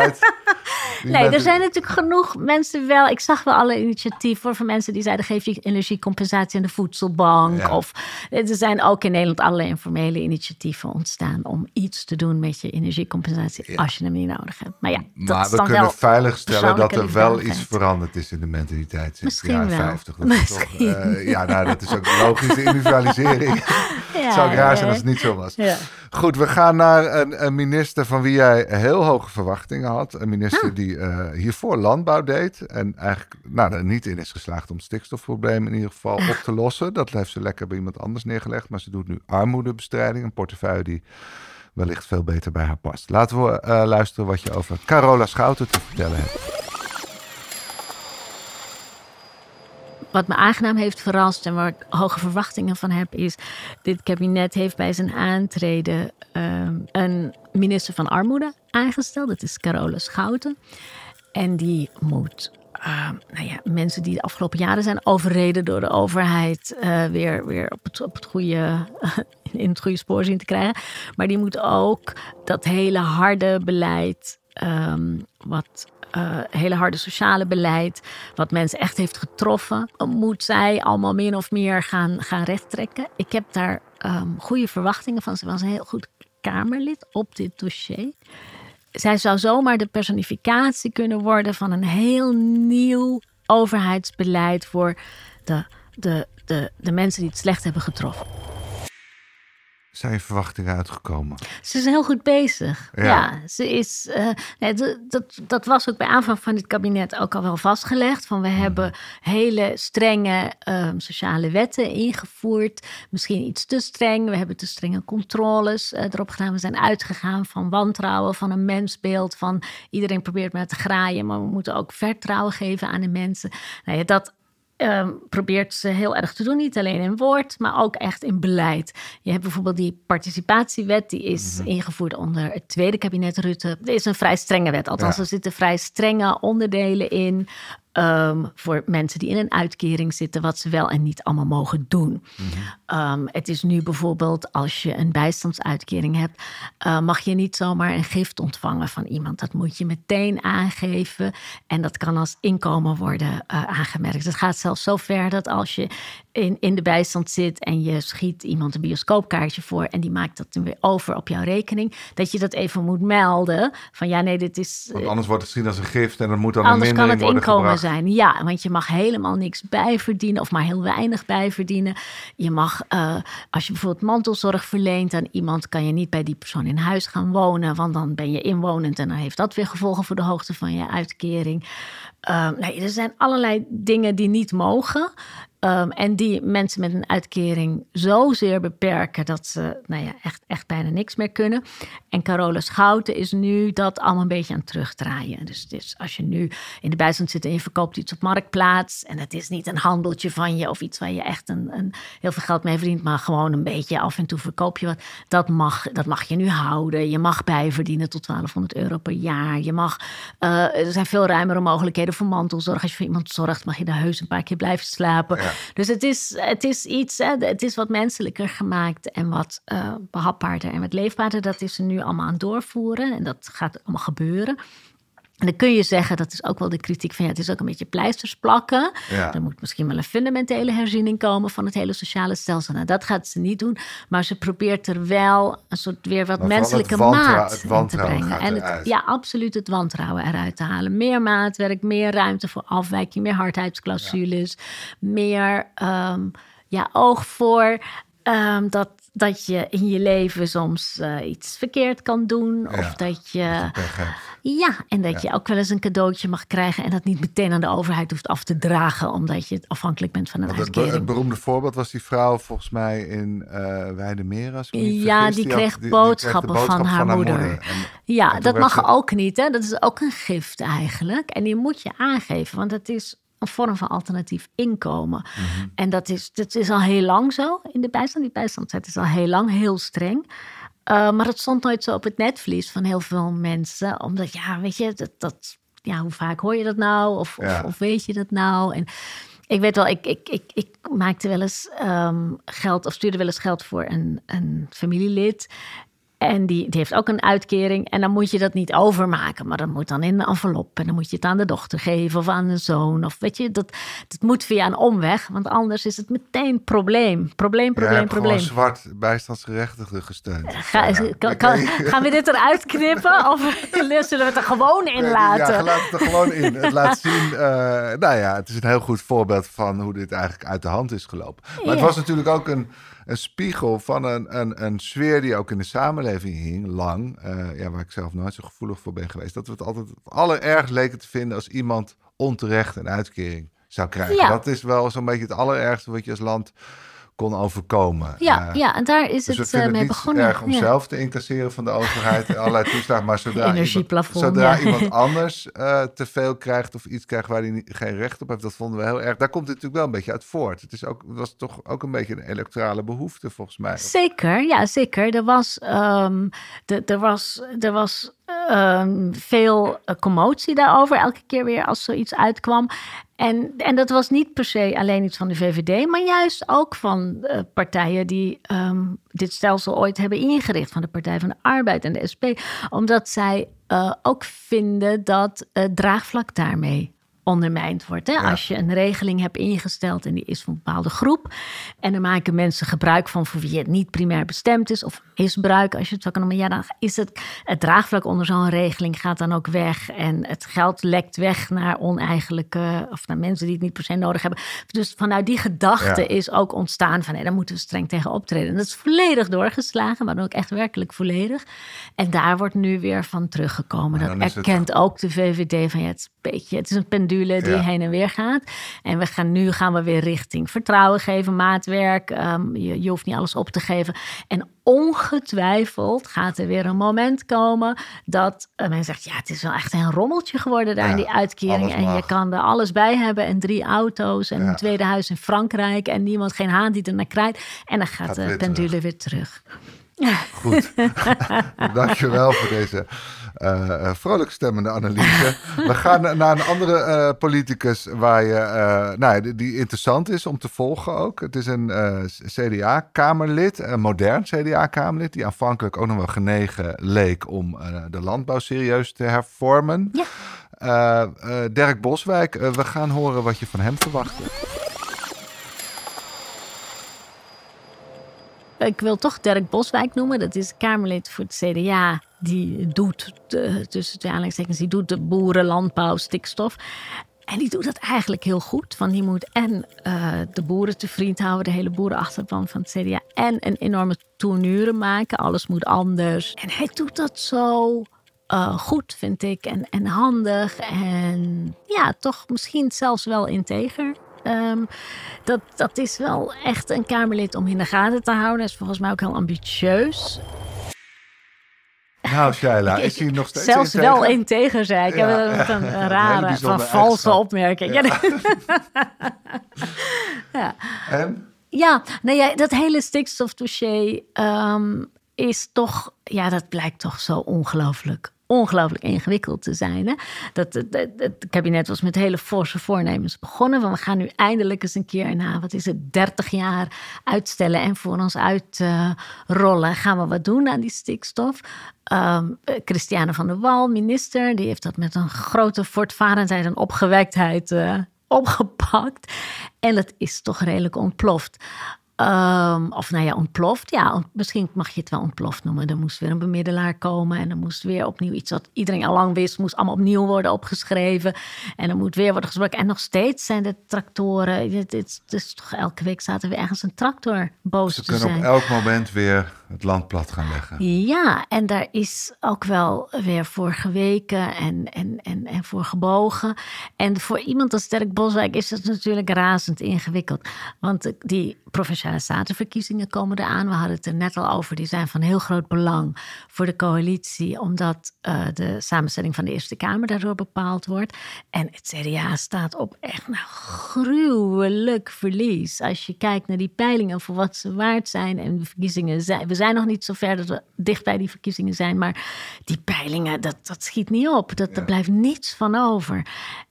Nee, er zijn natuurlijk genoeg mensen wel. Ik zag wel alle initiatieven hoor, van mensen die zeiden: geef je energiecompensatie aan de voedselbank. Ja. Of er zijn ook in Nederland allerlei informele initiatieven ontstaan om iets te doen met je energiecompensatie als je hem niet nodig hebt. Maar ja, dat Maar is we dan kunnen wel veilig stellen dat er wel iets veranderd is in de mentaliteit Misschien wel. 50. Dat is toch, eh, ja, nou, dat is ook logisch, de individualisering. Ja, het zou raar zijn als het niet zo was. Ja. Goed, we gaan naar een, een minister van wie jij heel hoge verwachtingen had. Een Ah. minister die eh, hiervoor landbouw deed. En eigenlijk nou, er niet in is geslaagd om het stikstofprobleem in ieder geval op te lossen. Dat heeft ze lekker bij iemand anders neergelegd. Maar ze doet nu armoedebestrijding. Een portefeuille die wellicht veel beter bij haar past. Laten we eh, luisteren wat je over Carola Schouten te vertellen hebt. Wat me aangenaam heeft verrast en waar ik hoge verwachtingen van heb, is: dit kabinet heeft bij zijn aantreden ehm, een minister van Armoede aangesteld. Dat is Carola Schouten. En die moet. ehm, nou ja, mensen die de afgelopen jaren zijn overreden door de overheid eh, weer, weer op, het, op het goede, in het goede spoor zien te krijgen. Maar die moet ook dat hele harde beleid, ehm, wat eh, hele harde sociale beleid, wat mensen echt heeft getroffen, moet zij allemaal min of meer gaan, gaan rechttrekken. Ik heb daar ehm, goede verwachtingen van. Ze was een heel goed Kamerlid op dit dossier. Zij zou zomaar de personificatie kunnen worden van een heel nieuw overheidsbeleid voor de, de, de, de mensen die het slecht hebben getroffen. Zijn je verwachtingen uitgekomen? Ze is heel goed bezig. Ja. Ja, ze is. eh, nee, dat, dat, was ook bij aanvang van dit kabinet ook al wel vastgelegd. Van we hebben hele strenge ehm, sociale wetten ingevoerd. Misschien iets te streng. We hebben te strenge controles eh, erop gedaan. We zijn uitgegaan van wantrouwen, van een mensbeeld. Van iedereen probeert maar te graaien. Maar we moeten ook vertrouwen geven aan de mensen. Nou ja, dat ehm, probeert ze heel erg te doen. Niet alleen in woord, maar ook echt in beleid. Je hebt bijvoorbeeld die participatiewet, die is ingevoerd onder het tweede kabinet Rutte. Er is een vrij strenge wet, althans Ja. er zitten vrij strenge onderdelen in. Ehm, voor mensen die in een uitkering zitten, wat ze wel en niet allemaal mogen doen. Ehm, het is nu bijvoorbeeld als je een bijstandsuitkering hebt, eh, mag je niet zomaar een gift ontvangen van iemand. Dat moet je meteen aangeven en dat kan als inkomen worden eh, aangemerkt. Het gaat zelfs zo ver dat als je in, in de bijstand zit en je schiet iemand een bioscoopkaartje voor en die maakt dat dan weer over op jouw rekening, dat je dat even moet melden. Van ja, nee, dit is. Want anders wordt het gezien als een gift en dan moet dan Anders een kan mindering het worden inkomen gebracht. zijn. Ja, want je mag helemaal niks bijverdienen of maar heel weinig bijverdienen. Je mag, eh, als je bijvoorbeeld mantelzorg verleent aan iemand, kan je niet bij die persoon in huis gaan wonen, want dan ben je inwonend en dan heeft dat weer gevolgen voor de hoogte van je uitkering. Ehm, er zijn allerlei dingen die niet mogen. ehm, en die mensen met een uitkering zozeer beperken dat ze nou ja, echt, echt bijna niks meer kunnen. En Carola Schouten is nu dat allemaal een beetje aan het terugdraaien. Dus, als je nu in de bijstand zit en je verkoopt iets op marktplaats. en het is niet een handeltje van je of iets waar je echt een, een, heel veel geld mee verdient. maar gewoon een beetje af en toe verkoop je wat. Dat mag, dat mag je nu houden. Je mag bijverdienen tot 1200 euro per jaar. Je mag, eh, er zijn veel ruimere mogelijkheden voor mantelzorg. Als je voor iemand zorgt, mag je daar heus een paar keer blijven slapen. Dus het is, het is iets, hè, het is wat menselijker gemaakt en wat eh, behapbaarder en wat leefbaarder. Dat is ze nu allemaal aan het doorvoeren en dat gaat allemaal gebeuren. En dan kun je zeggen, dat is ook wel de kritiek van ja, het is ook een beetje pleisters plakken. Ja. Er moet misschien wel een fundamentele herziening komen van het hele sociale stelsel. Nou, dat gaat ze niet doen, maar ze probeert er wel een soort weer wat Maar menselijke maat in te brengen. En het, ja, absoluut het wantrouwen eruit te halen. Meer maatwerk, meer ruimte voor afwijking, meer hardheidsclausules, meer ehm, ja, oog voor ehm, dat, dat je in je leven soms eh, iets verkeerd kan doen. Ja, Of dat je. Ja, en dat je ook wel eens een cadeautje mag krijgen. En dat niet meteen aan de overheid hoeft af te dragen. Omdat je afhankelijk bent van een Want uitkering. het beroemde voorbeeld was die vrouw volgens mij in me niet Ja, vergis. die kreeg die- die boodschappen kreeg de van haar moeder. En- Ja, en dat mag ze- ook niet. Hè? Dat is ook een gift eigenlijk. En die moet je aangeven, want het is een vorm van alternatief inkomen. Mhm. En dat is, dat is al heel lang zo in de bijstand. Die bijstandszet is al heel lang heel streng. Uh, maar het stond nooit zo op het netvlies van heel veel mensen. Omdat, ja, weet je, dat, dat, ja, hoe vaak hoor je dat nou? Of, Ja. of, of weet je dat nou? En ik weet wel, ik, ik, ik, ik maakte wel eens um, geld, of stuurde wel eens geld voor een, een familielid. En die, die heeft ook een uitkering. En dan moet je dat niet overmaken. Maar dat moet dan in een envelop. En dan moet je het aan de dochter geven of aan de zoon. Of weet je, dat, dat moet via een omweg. Want anders is het meteen probleem. Probleem, probleem, hebt probleem. zwart bijstandsgerechtigden gesteund. Ga, Ja, kan, ik- kan- gaan we dit eruit knippen? Of zullen we het er gewoon in laten? Ja, laat het er gewoon in. Het laat zien, eh, nou ja, het is een heel goed voorbeeld van hoe dit eigenlijk uit de hand is gelopen. Maar het Ja. was natuurlijk ook een, een spiegel van een, een, een sfeer die ook in de samenleving hing, lang. eh, ja, waar ik zelf nooit zo gevoelig voor ben geweest. Dat we het altijd het allerergst leken te vinden als iemand onterecht een uitkering zou krijgen. Ja. Dat is wel zo'n beetje het allerergste wat je als land kon overkomen. Ja, Eh, ja, en daar is dus we het vinden eh, mee het begonnen. erg om Ja. zelf te incasseren van de overheid allerlei toeslagen. Maar zodra, iemand, zodra ja. iemand anders eh, te veel krijgt of iets krijgt waar hij geen recht op heeft, dat vonden we heel erg. Daar komt het natuurlijk wel een beetje uit voort. Het is ook, het was toch ook een beetje een electorale behoefte volgens mij. Zeker, ja, zeker. Er was, ehm, de- er was, er was ehm, veel eh, commotie daarover, elke keer weer als zoiets uitkwam. En, en dat was niet per se alleen iets van de VVD, maar juist ook van eh, partijen die ehm, dit stelsel ooit hebben ingericht, van de Partij van de Arbeid en de SP, omdat zij eh, ook vinden dat het draagvlak daarmee ondermijnd wordt. Hè? Ja. Als je een regeling hebt ingesteld en die is voor een bepaalde groep. En er maken mensen gebruik van voor wie het niet primair bestemd is. Of misbruik, als je het zo kan noemen. Ja, dan is het, het draagvlak onder zo'n regeling gaat dan ook weg. En het geld lekt weg naar oneigenlijke, of naar mensen die het niet per se nodig hebben. Dus vanuit die gedachte Ja. is ook ontstaan van, nee, daar moeten we streng tegen optreden. En dat is volledig doorgeslagen, maar dan ook echt werkelijk volledig. En daar wordt nu weer van teruggekomen. Dat het- erkent ook de VVD van, ja, het is een beetje, het is een pendule die Ja. heen en weer gaat. En we gaan nu gaan we weer richting vertrouwen geven, maatwerk. Ehm, je, je hoeft niet alles op te geven. En ongetwijfeld gaat er weer een moment komen dat uh, men zegt: ja, het is wel echt een rommeltje geworden daar Ja, in die uitkering. En je kan er alles bij hebben en drie auto's en Ja. een tweede huis in Frankrijk en niemand geen haan die er naar krijgt. En dan gaat, Gaat de weer pendule terug. weer terug. Goed. Dankjewel voor deze eh, vrolijk stemmende analyse. We gaan naar een andere eh, politicus waar je, eh, nou, die, die interessant is om te volgen ook. Het is een CDA-kamerlid, een modern CDA-kamerlid, die aanvankelijk ook nog wel genegen leek om de landbouw serieus te hervormen. Ja. Dirk Boswijk, we gaan horen wat je van hem verwacht. Ik wil toch Dirk Boswijk noemen. Dat is Kamerlid voor het CDA. Die doet, de, tussen twee aanleidingstekens, die doet de boeren, landbouw, stikstof. En die doet dat eigenlijk heel goed. Want die moet en uh, de boeren te vriend houden, de hele boerenachterban van het CDA. En een enorme tournure maken. Alles moet anders. En hij doet dat zo uh, goed, vind ik. En, en handig. En ja, toch misschien zelfs wel integer. Um, dat, dat is wel echt een Kamerlid om in de gaten te houden. Is volgens mij ook heel ambitieus. Nou, Shaila, is hij nog steeds Zelfs wel integer, zei ik. Ja, een, een rare, een van valse opmerking. Ja. ja. En? Ja, nou ja, dat hele stikstofdossier um, is toch... Ja, dat blijkt toch zo ongelooflijk ongelooflijk ingewikkeld te zijn. Hè? Dat, het kabinet was met hele forse voornemens begonnen. Van we gaan nu eindelijk eens een keer na, wat is het, 30 jaar uitstellen en voor ons uitrollen. gaan we wat doen aan die stikstof? Um, Christiane van der Wal, minister, die heeft dat met een grote voortvarendheid en opgewektheid uh, opgepakt. En dat is toch redelijk ontploft. Um, of nou ja, ontploft. Ja, misschien mag je het wel ontploft noemen. Er moest weer een bemiddelaar komen. En er moest weer opnieuw iets wat iedereen al lang wist, moest allemaal opnieuw worden opgeschreven. En er moet weer worden gesproken. En nog steeds zijn de tractoren. Het, is toch elke week er weer ergens een tractor boos Ze te kunnen op elk moment weer het land plat gaan leggen. Ja, en daar is ook wel weer voor geweken en, en, en, en voor gebogen. En voor iemand als Sterk Boswijk is het natuurlijk razend ingewikkeld. Want die provinciale statenverkiezingen komen eraan. We hadden het er net al over. Die zijn van heel groot belang voor de coalitie, omdat uh, de samenstelling van de Eerste Kamer daardoor bepaald wordt. En het CDA staat op echt nou, gruwelijk verlies. Als je kijkt naar die peilingen voor wat ze waard zijn en de verkiezingen zijn. Zijn nog niet zo ver dat we dicht bij die verkiezingen zijn, maar die peilingen, dat, dat schiet niet op. Dat, ja. Er blijft niets van over.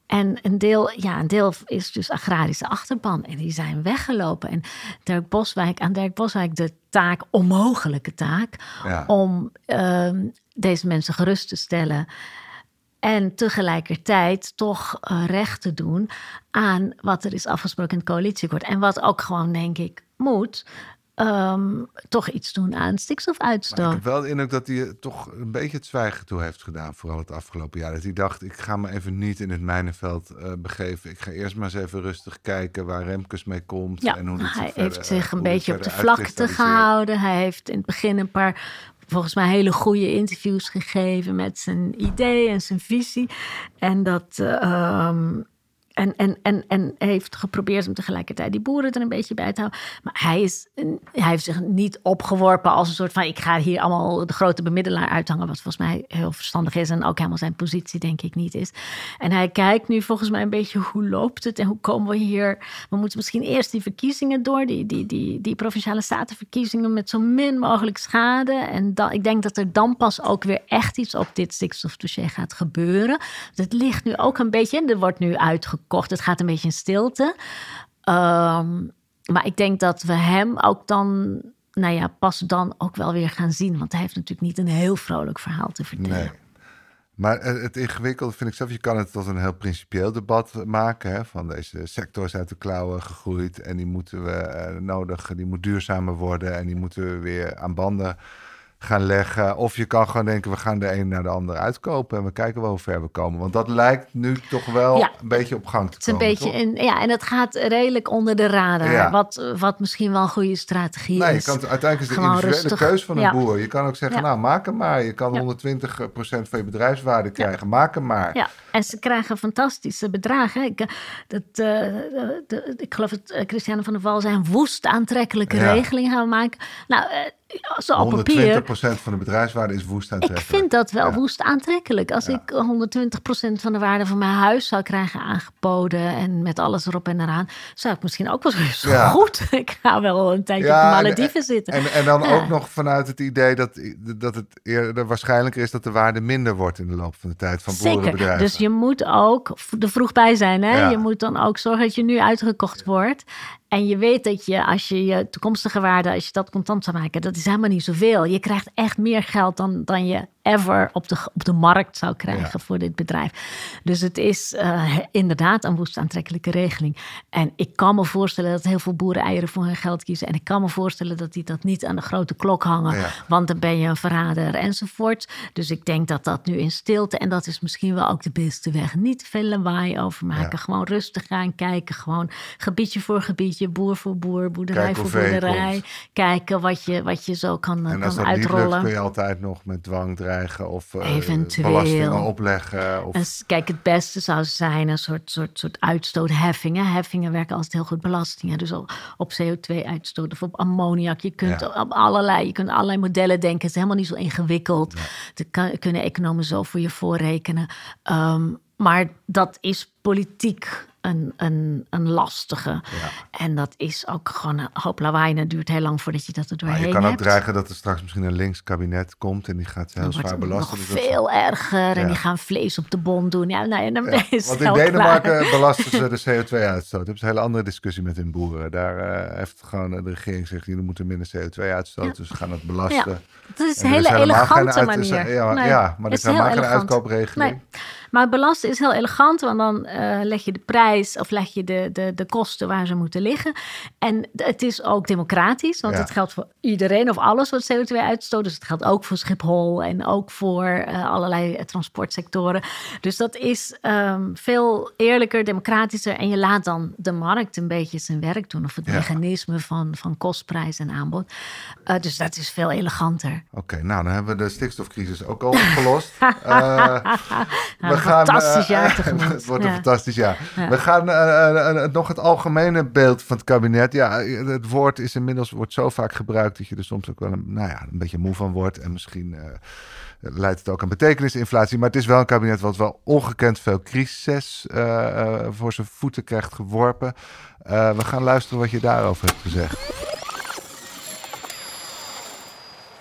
En een deel, ja, een deel is dus agrarische achterban. En die zijn weggelopen. En Dirk Boswijk, aan Dirk Boswijk de taak, onmogelijke taak, ja. om uh, deze mensen gerust te stellen. En tegelijkertijd toch uh, recht te doen aan wat er is afgesproken in het coalitieakkoord. En wat ook gewoon, denk ik, moet. Um, toch iets doen aan stikstofuitstoot. Maar ik heb wel de indruk dat hij toch een beetje het zwijgen toe heeft gedaan, vooral het afgelopen jaar. Dat hij dacht, ik ga me even niet in het mijnenveld uh, begeven. Ik ga eerst maar eens even rustig kijken waar Remkes mee komt. Ja, en hoe hij verder, heeft zich een beetje op de vlakte gehouden. Hij heeft in het begin een paar volgens mij hele goede interviews gegeven met zijn idee en zijn visie. En dat. Uh, um, en, en, en, en heeft geprobeerd om tegelijkertijd die boeren er een beetje bij te houden. Maar hij, is, hij heeft zich niet opgeworpen als een soort van... ik ga hier allemaal de grote bemiddelaar uithangen... wat volgens mij heel verstandig is en ook helemaal zijn positie denk ik niet is. En hij kijkt nu volgens mij een beetje hoe loopt het en hoe komen we hier... We moeten misschien eerst die verkiezingen door, die, die, die, die provinciale statenverkiezingen... met zo min mogelijk schade. En dan, ik denk dat er dan pas ook weer echt iets op dit stikstofdossier gaat gebeuren. Het ligt nu ook een beetje, en er wordt nu uitgekomen Kocht. Het gaat een beetje in stilte. Um, maar ik denk dat we hem ook dan, nou ja, pas dan ook wel weer gaan zien. Want hij heeft natuurlijk niet een heel vrolijk verhaal te vertellen. Maar het ingewikkelde vind ik zelf, je kan het tot een heel principieel debat maken. Hè, van deze sector is uit de klauwen gegroeid en die moeten we uh, nodig, die moet duurzamer worden en die moeten we weer aan banden gaan leggen. Of je kan gewoon denken, we gaan de een naar de ander uitkopen en we kijken wel hoe ver we komen. Want dat lijkt nu toch wel Ja. een beetje op gang te Het is een komen. beetje toch? in, ja, en het gaat redelijk onder de radar. Ja. Wat, wat misschien wel een goede strategie Nee, je is. kan, het- uiteindelijk is de Gewoon individuele rustig. keus van een Ja. boer. Je kan ook zeggen, nou maak hem maar. Je kan Ja. 120% van je bedrijfswaarde krijgen. Maak hem maar. Ja, en ze krijgen fantastische bedragen. Ik, eh, dat, eh, de, de- ik geloof dat eh, Christiane van der Val zei... een woest aantrekkelijke regeling gaan we maken. Nou, op 120% papier... van de bedrijfswaarde is woest Ik aantrekkelijk. vind dat wel Ja. woest aantrekkelijk. Als Ja. ik 120% van de waarde van mijn huis zou krijgen aangeboden... en met alles erop en eraan... zou ik misschien ook wel zo Ja. goed. Ik ga wel een tijdje op de en- Malediven zitten. En, en dan ook nog vanuit het idee dat, dat het eerder waarschijnlijker is dat de waarde minder wordt in de loop van de tijd van boerenbedrijven. Dus je moet ook er vroeg bij zijn. Hè? Je moet dan ook zorgen dat je nu uitgekocht wordt. En je weet dat je, als je je toekomstige waarde, als je dat contant zou maken, dat is helemaal niet zoveel. Je krijgt echt meer geld dan, dan je ever op de, op de markt zou krijgen voor dit bedrijf. Dus het is uh, inderdaad een woest aantrekkelijke regeling. En ik kan me voorstellen dat heel veel boeren eieren voor hun geld kiezen. En ik kan me voorstellen dat die dat niet aan de grote klok hangen. Want dan ben je een verrader enzovoort. Dus ik denk dat dat nu in stilte. En dat is misschien wel ook de beste weg. Niet veel lawaai over maken. Gewoon rustig gaan kijken. Gewoon gebiedje voor gebiedje, boer voor boer, boerderij voor boerderij. Kijken wat je, wat je zo kan, en als kan dat uitrollen. Niet lukt, kun je altijd nog met dwang dreigen of uh, belastingen opleggen. Of... Kijk, het beste zou zijn een soort, soort, soort uitstootheffingen. Heffingen werken altijd heel goed belastingen. Dus op CO2-uitstoot of op ammoniak. Je kunt op allerlei, je kunt allerlei modellen denken. Het is helemaal niet zo ingewikkeld. Ja. kunnen economen zo voor je voorrekenen. Um, maar dat is politiek een, een, een lastige. Ja. En dat is ook gewoon een hoop lawaai. En het duurt heel lang voordat je dat er doorheen hebt. Je kan ook dreigen dat er straks misschien een links kabinet komt... en die gaat heel zwaar belasten. Nog veel erger. En die gaan vlees op de bon doen. Ja, nou, en dan ja. is Want in Denemarken belasten ze de CO2-uitstoot. Dat is een hele andere discussie met hun boeren. Daar uh, heeft gewoon de regering gezegd... jullie moeten minder CO2 uitstoten. Dus ze gaan het belasten. Dat is een hele elegante manier. Ja, nee, ja, maar er is helemaal geen uitkoopregeling. Nee. Maar belasten is heel elegant, want dan uh, leg je de prijs of leg je de, de, de kosten waar ze moeten liggen. En het is ook democratisch, want het geldt voor iedereen of alles wat CO2 uitstoot. Dus het geldt ook voor Schiphol en ook voor uh, allerlei transportsectoren. Dus dat is um, veel eerlijker, democratischer. En je laat dan de markt een beetje zijn werk doen, of het mechanisme van, van kostprijs en aanbod. Uh, dus dat is veel eleganter. Oké, nou dan hebben we de stikstofcrisis ook al opgelost. gaan, fantastisch jaar het wordt een fantastisch jaar. We gaan uh, uh, nog het algemene beeld van het kabinet. Ja, het woord is inmiddels wordt zo vaak gebruikt dat je er soms ook wel een, nou ja, een beetje moe van wordt. En misschien leidt het ook aan betekenisinflatie. Maar het is wel een kabinet wat wel ongekend veel crisis voor zijn voeten krijgt geworpen. we gaan luisteren wat je daarover hebt gezegd.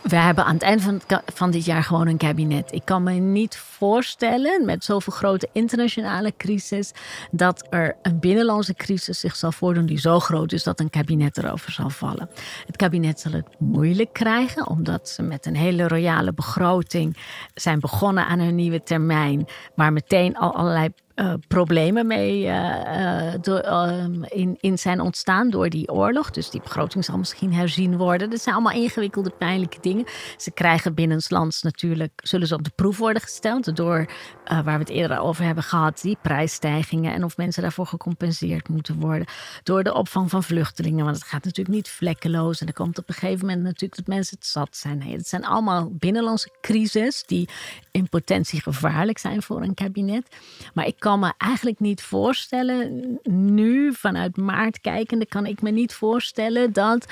We hebben aan het eind van, van dit jaar gewoon een kabinet. Ik kan me niet voorstellen met zoveel grote internationale crisis dat er een binnenlandse crisis zich zal voordoen die zo groot is dat een kabinet erover zal vallen. Het kabinet zal het moeilijk krijgen omdat ze met een hele royale begroting zijn begonnen aan hun nieuwe termijn, waar meteen al allerlei uh, problemen mee uh, door, ehm, in, in zijn ontstaan door die oorlog. Dus die begroting zal misschien herzien worden. Dat zijn allemaal ingewikkelde, pijnlijke dingen. Ze krijgen binnenslands natuurlijk, zullen ze op de proef worden gesteld. Door, waar we het eerder over hebben gehad, die prijsstijgingen. En of mensen daarvoor gecompenseerd moeten worden. Door de opvang van vluchtelingen. Want het gaat natuurlijk niet vlekkeloos. En er komt op een gegeven moment natuurlijk dat mensen het zat zijn. Nee, het zijn allemaal binnenlandse crises die in potentie gevaarlijk zijn voor een kabinet. Maar ik kan me eigenlijk niet voorstellen, nu vanuit maart kijkende, kan ik me niet voorstellen dat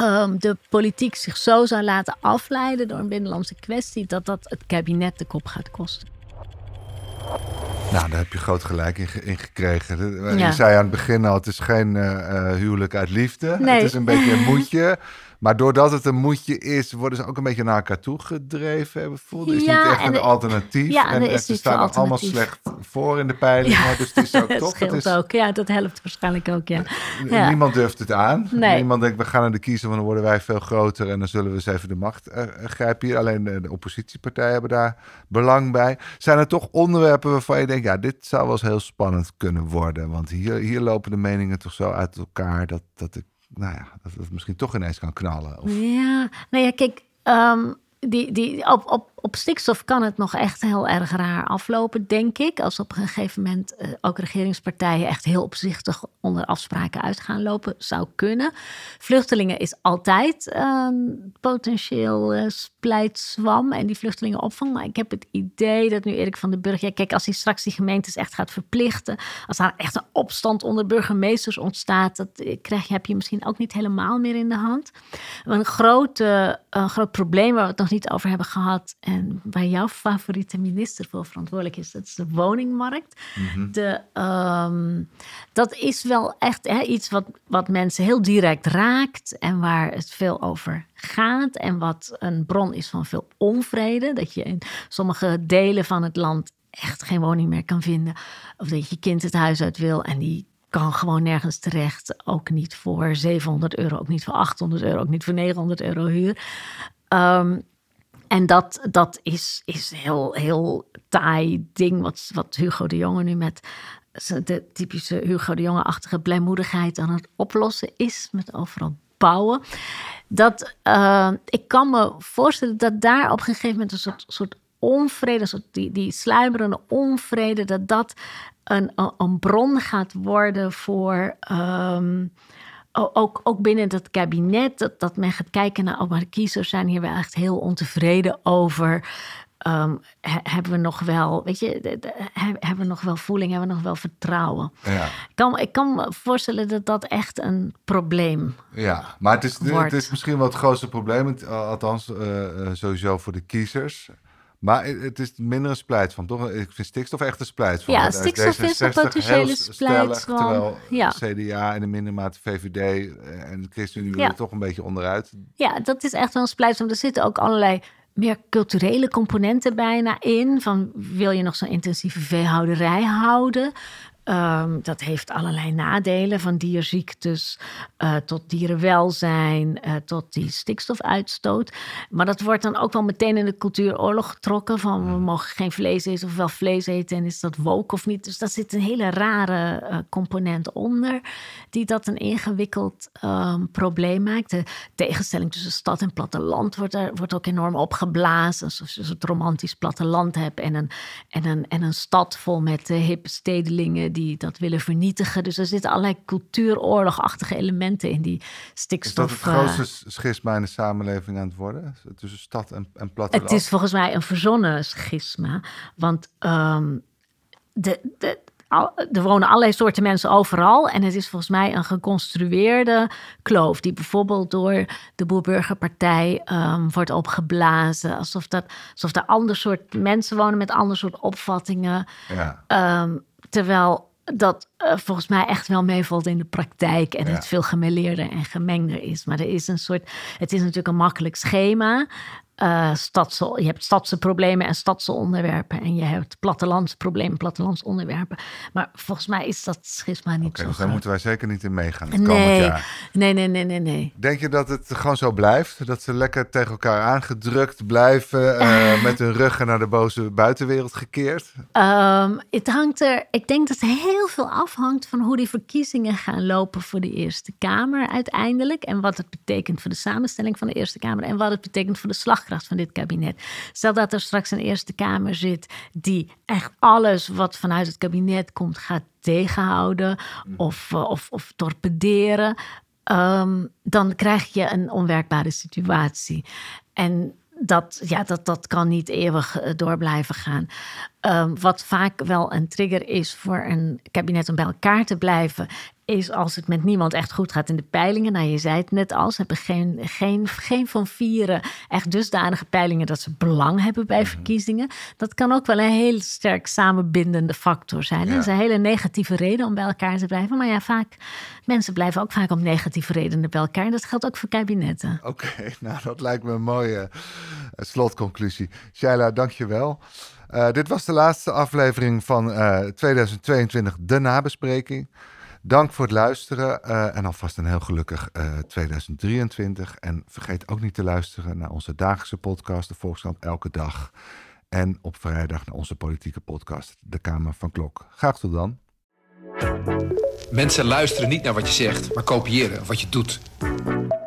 um, de politiek zich zo zou laten afleiden door een binnenlandse kwestie, dat dat het kabinet de kop gaat kosten. Nou, daar heb je groot gelijk in, gekregen. Je zei aan het begin al, het is geen uh, huwelijk uit liefde. Nee. Het is een beetje een moedje. Maar doordat het een moedje is, worden ze ook een beetje naar elkaar toe gedreven. Voelde is ja, niet echt een alternatief. Ja, en, en ze staan allemaal slecht voor in de peilingen. Ja, dus het is ook toch. Het is, ook. Ja, dat helpt waarschijnlijk ook. Ja. Niemand durft het aan. Nee. Niemand denkt, we gaan naar de kiezer, want dan worden wij veel groter en dan zullen we eens even de macht uh, grijpen hier. Alleen de, de, oppositiepartijen hebben daar belang bij. Zijn er toch onderwerpen waarvan je denkt, ja, dit zou wel eens heel spannend kunnen worden? Want hier, hier lopen de meningen toch zo uit elkaar dat, dat ik nou ja, dat het misschien toch ineens kan knallen. Of... Ja, nou ja, kijk, um, die, die, op, op, op stikstof kan het nog echt heel erg raar aflopen, denk ik. Als op een gegeven moment uh, ook regeringspartijen echt heel opzichtig onder afspraken uit gaan lopen, zou kunnen. Vluchtelingen is altijd een potentieel uh, en die vluchtelingenopvang. Maar ik heb het idee dat nu Erik van den Burg, ja, kijk, als hij straks die gemeentes echt gaat verplichten, als daar echt een opstand onder burgemeesters ontstaat, dat eh, krijg je, heb je misschien ook niet helemaal meer in de hand. Een, grote, een groot probleem waar we het nog niet over hebben gehad en waar jouw favoriete minister voor verantwoordelijk is, dat is de woningmarkt. Mhm. de, ehm, dat is wel echt hè, iets wat, wat mensen heel direct raakt en waar het veel over gaat. En wat een bron is van veel onvrede. Dat je in sommige delen van het land echt geen woning meer kan vinden. Of dat je kind het huis uit wil en die kan gewoon nergens terecht. Ook niet voor 700 euro, ook niet voor 800 euro, ook niet voor 900 euro huur. Um, En dat, dat is, is heel, heel taai ding wat, wat Hugo de Jonge nu met de typische Hugo de Jonge-achtige blijmoedigheid aan het oplossen is. Met overal bouwen. Dat, uh, ik kan me voorstellen dat daar op een gegeven moment een soort, soort onvrede, soort die, die sluimerende onvrede, dat dat een, een bron gaat worden voor. Um, ook, ook binnen het kabinet, dat, dat men gaat kijken naar, oh, maar de kiezers zijn hier wel echt heel ontevreden over. Um, hebben we nog wel, weet je, hebben we nog wel voeling, hebben we nog wel vertrouwen? Ja. Ik, kan, ik kan me voorstellen dat dat echt een probleem Ja, maar het is, het is misschien wel het grootste probleem, althans uh, sowieso voor de kiezers. Maar het is minder een splijt van, toch? Ik vind stikstof echt een splijt van. Ja, stikstof is een potentiële splijt van. Terwijl ja. CDA en de minder mate VVD en de ChristenUnie willen toch een beetje onderuit. Ja, dat is echt wel een splijt van. Er zitten ook allerlei meer culturele componenten bijna in. Van wil je nog zo'n intensieve veehouderij houden? Um, dat heeft allerlei nadelen, van dierziektes uh, tot dierenwelzijn, uh, tot die stikstofuitstoot. Maar dat wordt dan ook wel meteen in de cultuuroorlog getrokken: van we mogen geen vlees eten of wel vlees eten en is dat woke of niet. Dus daar zit een hele rare uh, component onder, die dat een ingewikkeld um, probleem maakt. De tegenstelling tussen stad en platteland wordt, er, wordt ook enorm opgeblazen. Alsof je een romantisch platteland hebt en een, en een, en een stad vol met hippe stedelingen die dat willen vernietigen. Dus er zitten allerlei cultuuroorlogachtige elementen in die stikstof. Is dat het grootste uh, schisma in de samenleving aan het worden? Tussen stad en, en platteland? Het is volgens mij een verzonnen schisma. Want um, de, de, er wonen allerlei soorten mensen overal. En het is volgens mij een geconstrueerde kloof. Die bijvoorbeeld door de Boerburgerpartij um, wordt opgeblazen. Alsof, dat, alsof er ander soort mensen wonen met ander soort opvattingen. Ja. Um, terwijl dat uh, volgens mij echt wel meevalt in de praktijk en het veel gemeleerder en gemengder is. Maar er is een soort, het is natuurlijk een makkelijk schema uh, je hebt stadse problemen en stadse onderwerpen. En je hebt plattelandsproblemen, plattelandsonderwerpen. Maar volgens mij is dat schisma niet okay, zo dus daar moeten wij zeker niet in meegaan het nee, jaar. Nee, nee, nee, nee, nee. Denk je dat het gewoon zo blijft? Dat ze lekker tegen elkaar aangedrukt blijven... Uh, met hun ruggen naar de boze buitenwereld gekeerd? Um, het hangt er... Ik denk dat heel veel afhangt van hoe die verkiezingen gaan lopen... voor de Eerste Kamer uiteindelijk. En wat het betekent voor de samenstelling van de Eerste Kamer. En wat het betekent voor de slag van dit kabinet. Stel dat er straks een Eerste Kamer zit die echt alles wat vanuit het kabinet komt gaat tegenhouden mm. of, eh, of, of torpederen. Ehm, dan krijg je een onwerkbare situatie. En dat, ja, dat, dat kan niet eeuwig eh, door blijven gaan. Ehm, wat vaak wel een trigger is voor een kabinet om bij elkaar te blijven, is als het met niemand echt goed gaat in de peilingen. Nou, je zei het net al, ze hebben geen, geen, geen van vieren echt dusdanige peilingen dat ze belang hebben bij mhm. verkiezingen. Dat kan ook wel een heel sterk samenbindende factor zijn. Dat is een hele negatieve reden om bij elkaar te blijven. Maar ja, vaak, mensen blijven ook vaak om negatieve redenen bij elkaar. Dat geldt ook voor kabinetten. Oké, nou dat lijkt me een mooie uh, slotconclusie. Shaila, dank je wel. Uh, dit was de laatste aflevering van uh, eh, 2022, de nabespreking. Dank voor het luisteren uh, en alvast een heel gelukkig 2023. En vergeet ook niet te luisteren naar onze dagelijkse podcast, de Volkskrant Elke Dag. En op vrijdag naar onze politieke podcast, De Kamer van Klok. Graag tot dan. Mensen luisteren niet naar wat je zegt, maar kopiëren wat je doet.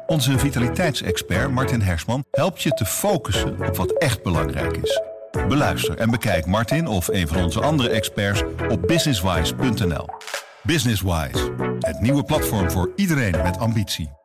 Onze vitaliteitsexpert Martin Hersman helpt je te focussen op wat echt belangrijk is. Beluister en bekijk Martin of een van onze andere experts op businesswise.nl. Businesswise, het nieuwe platform voor iedereen met ambitie.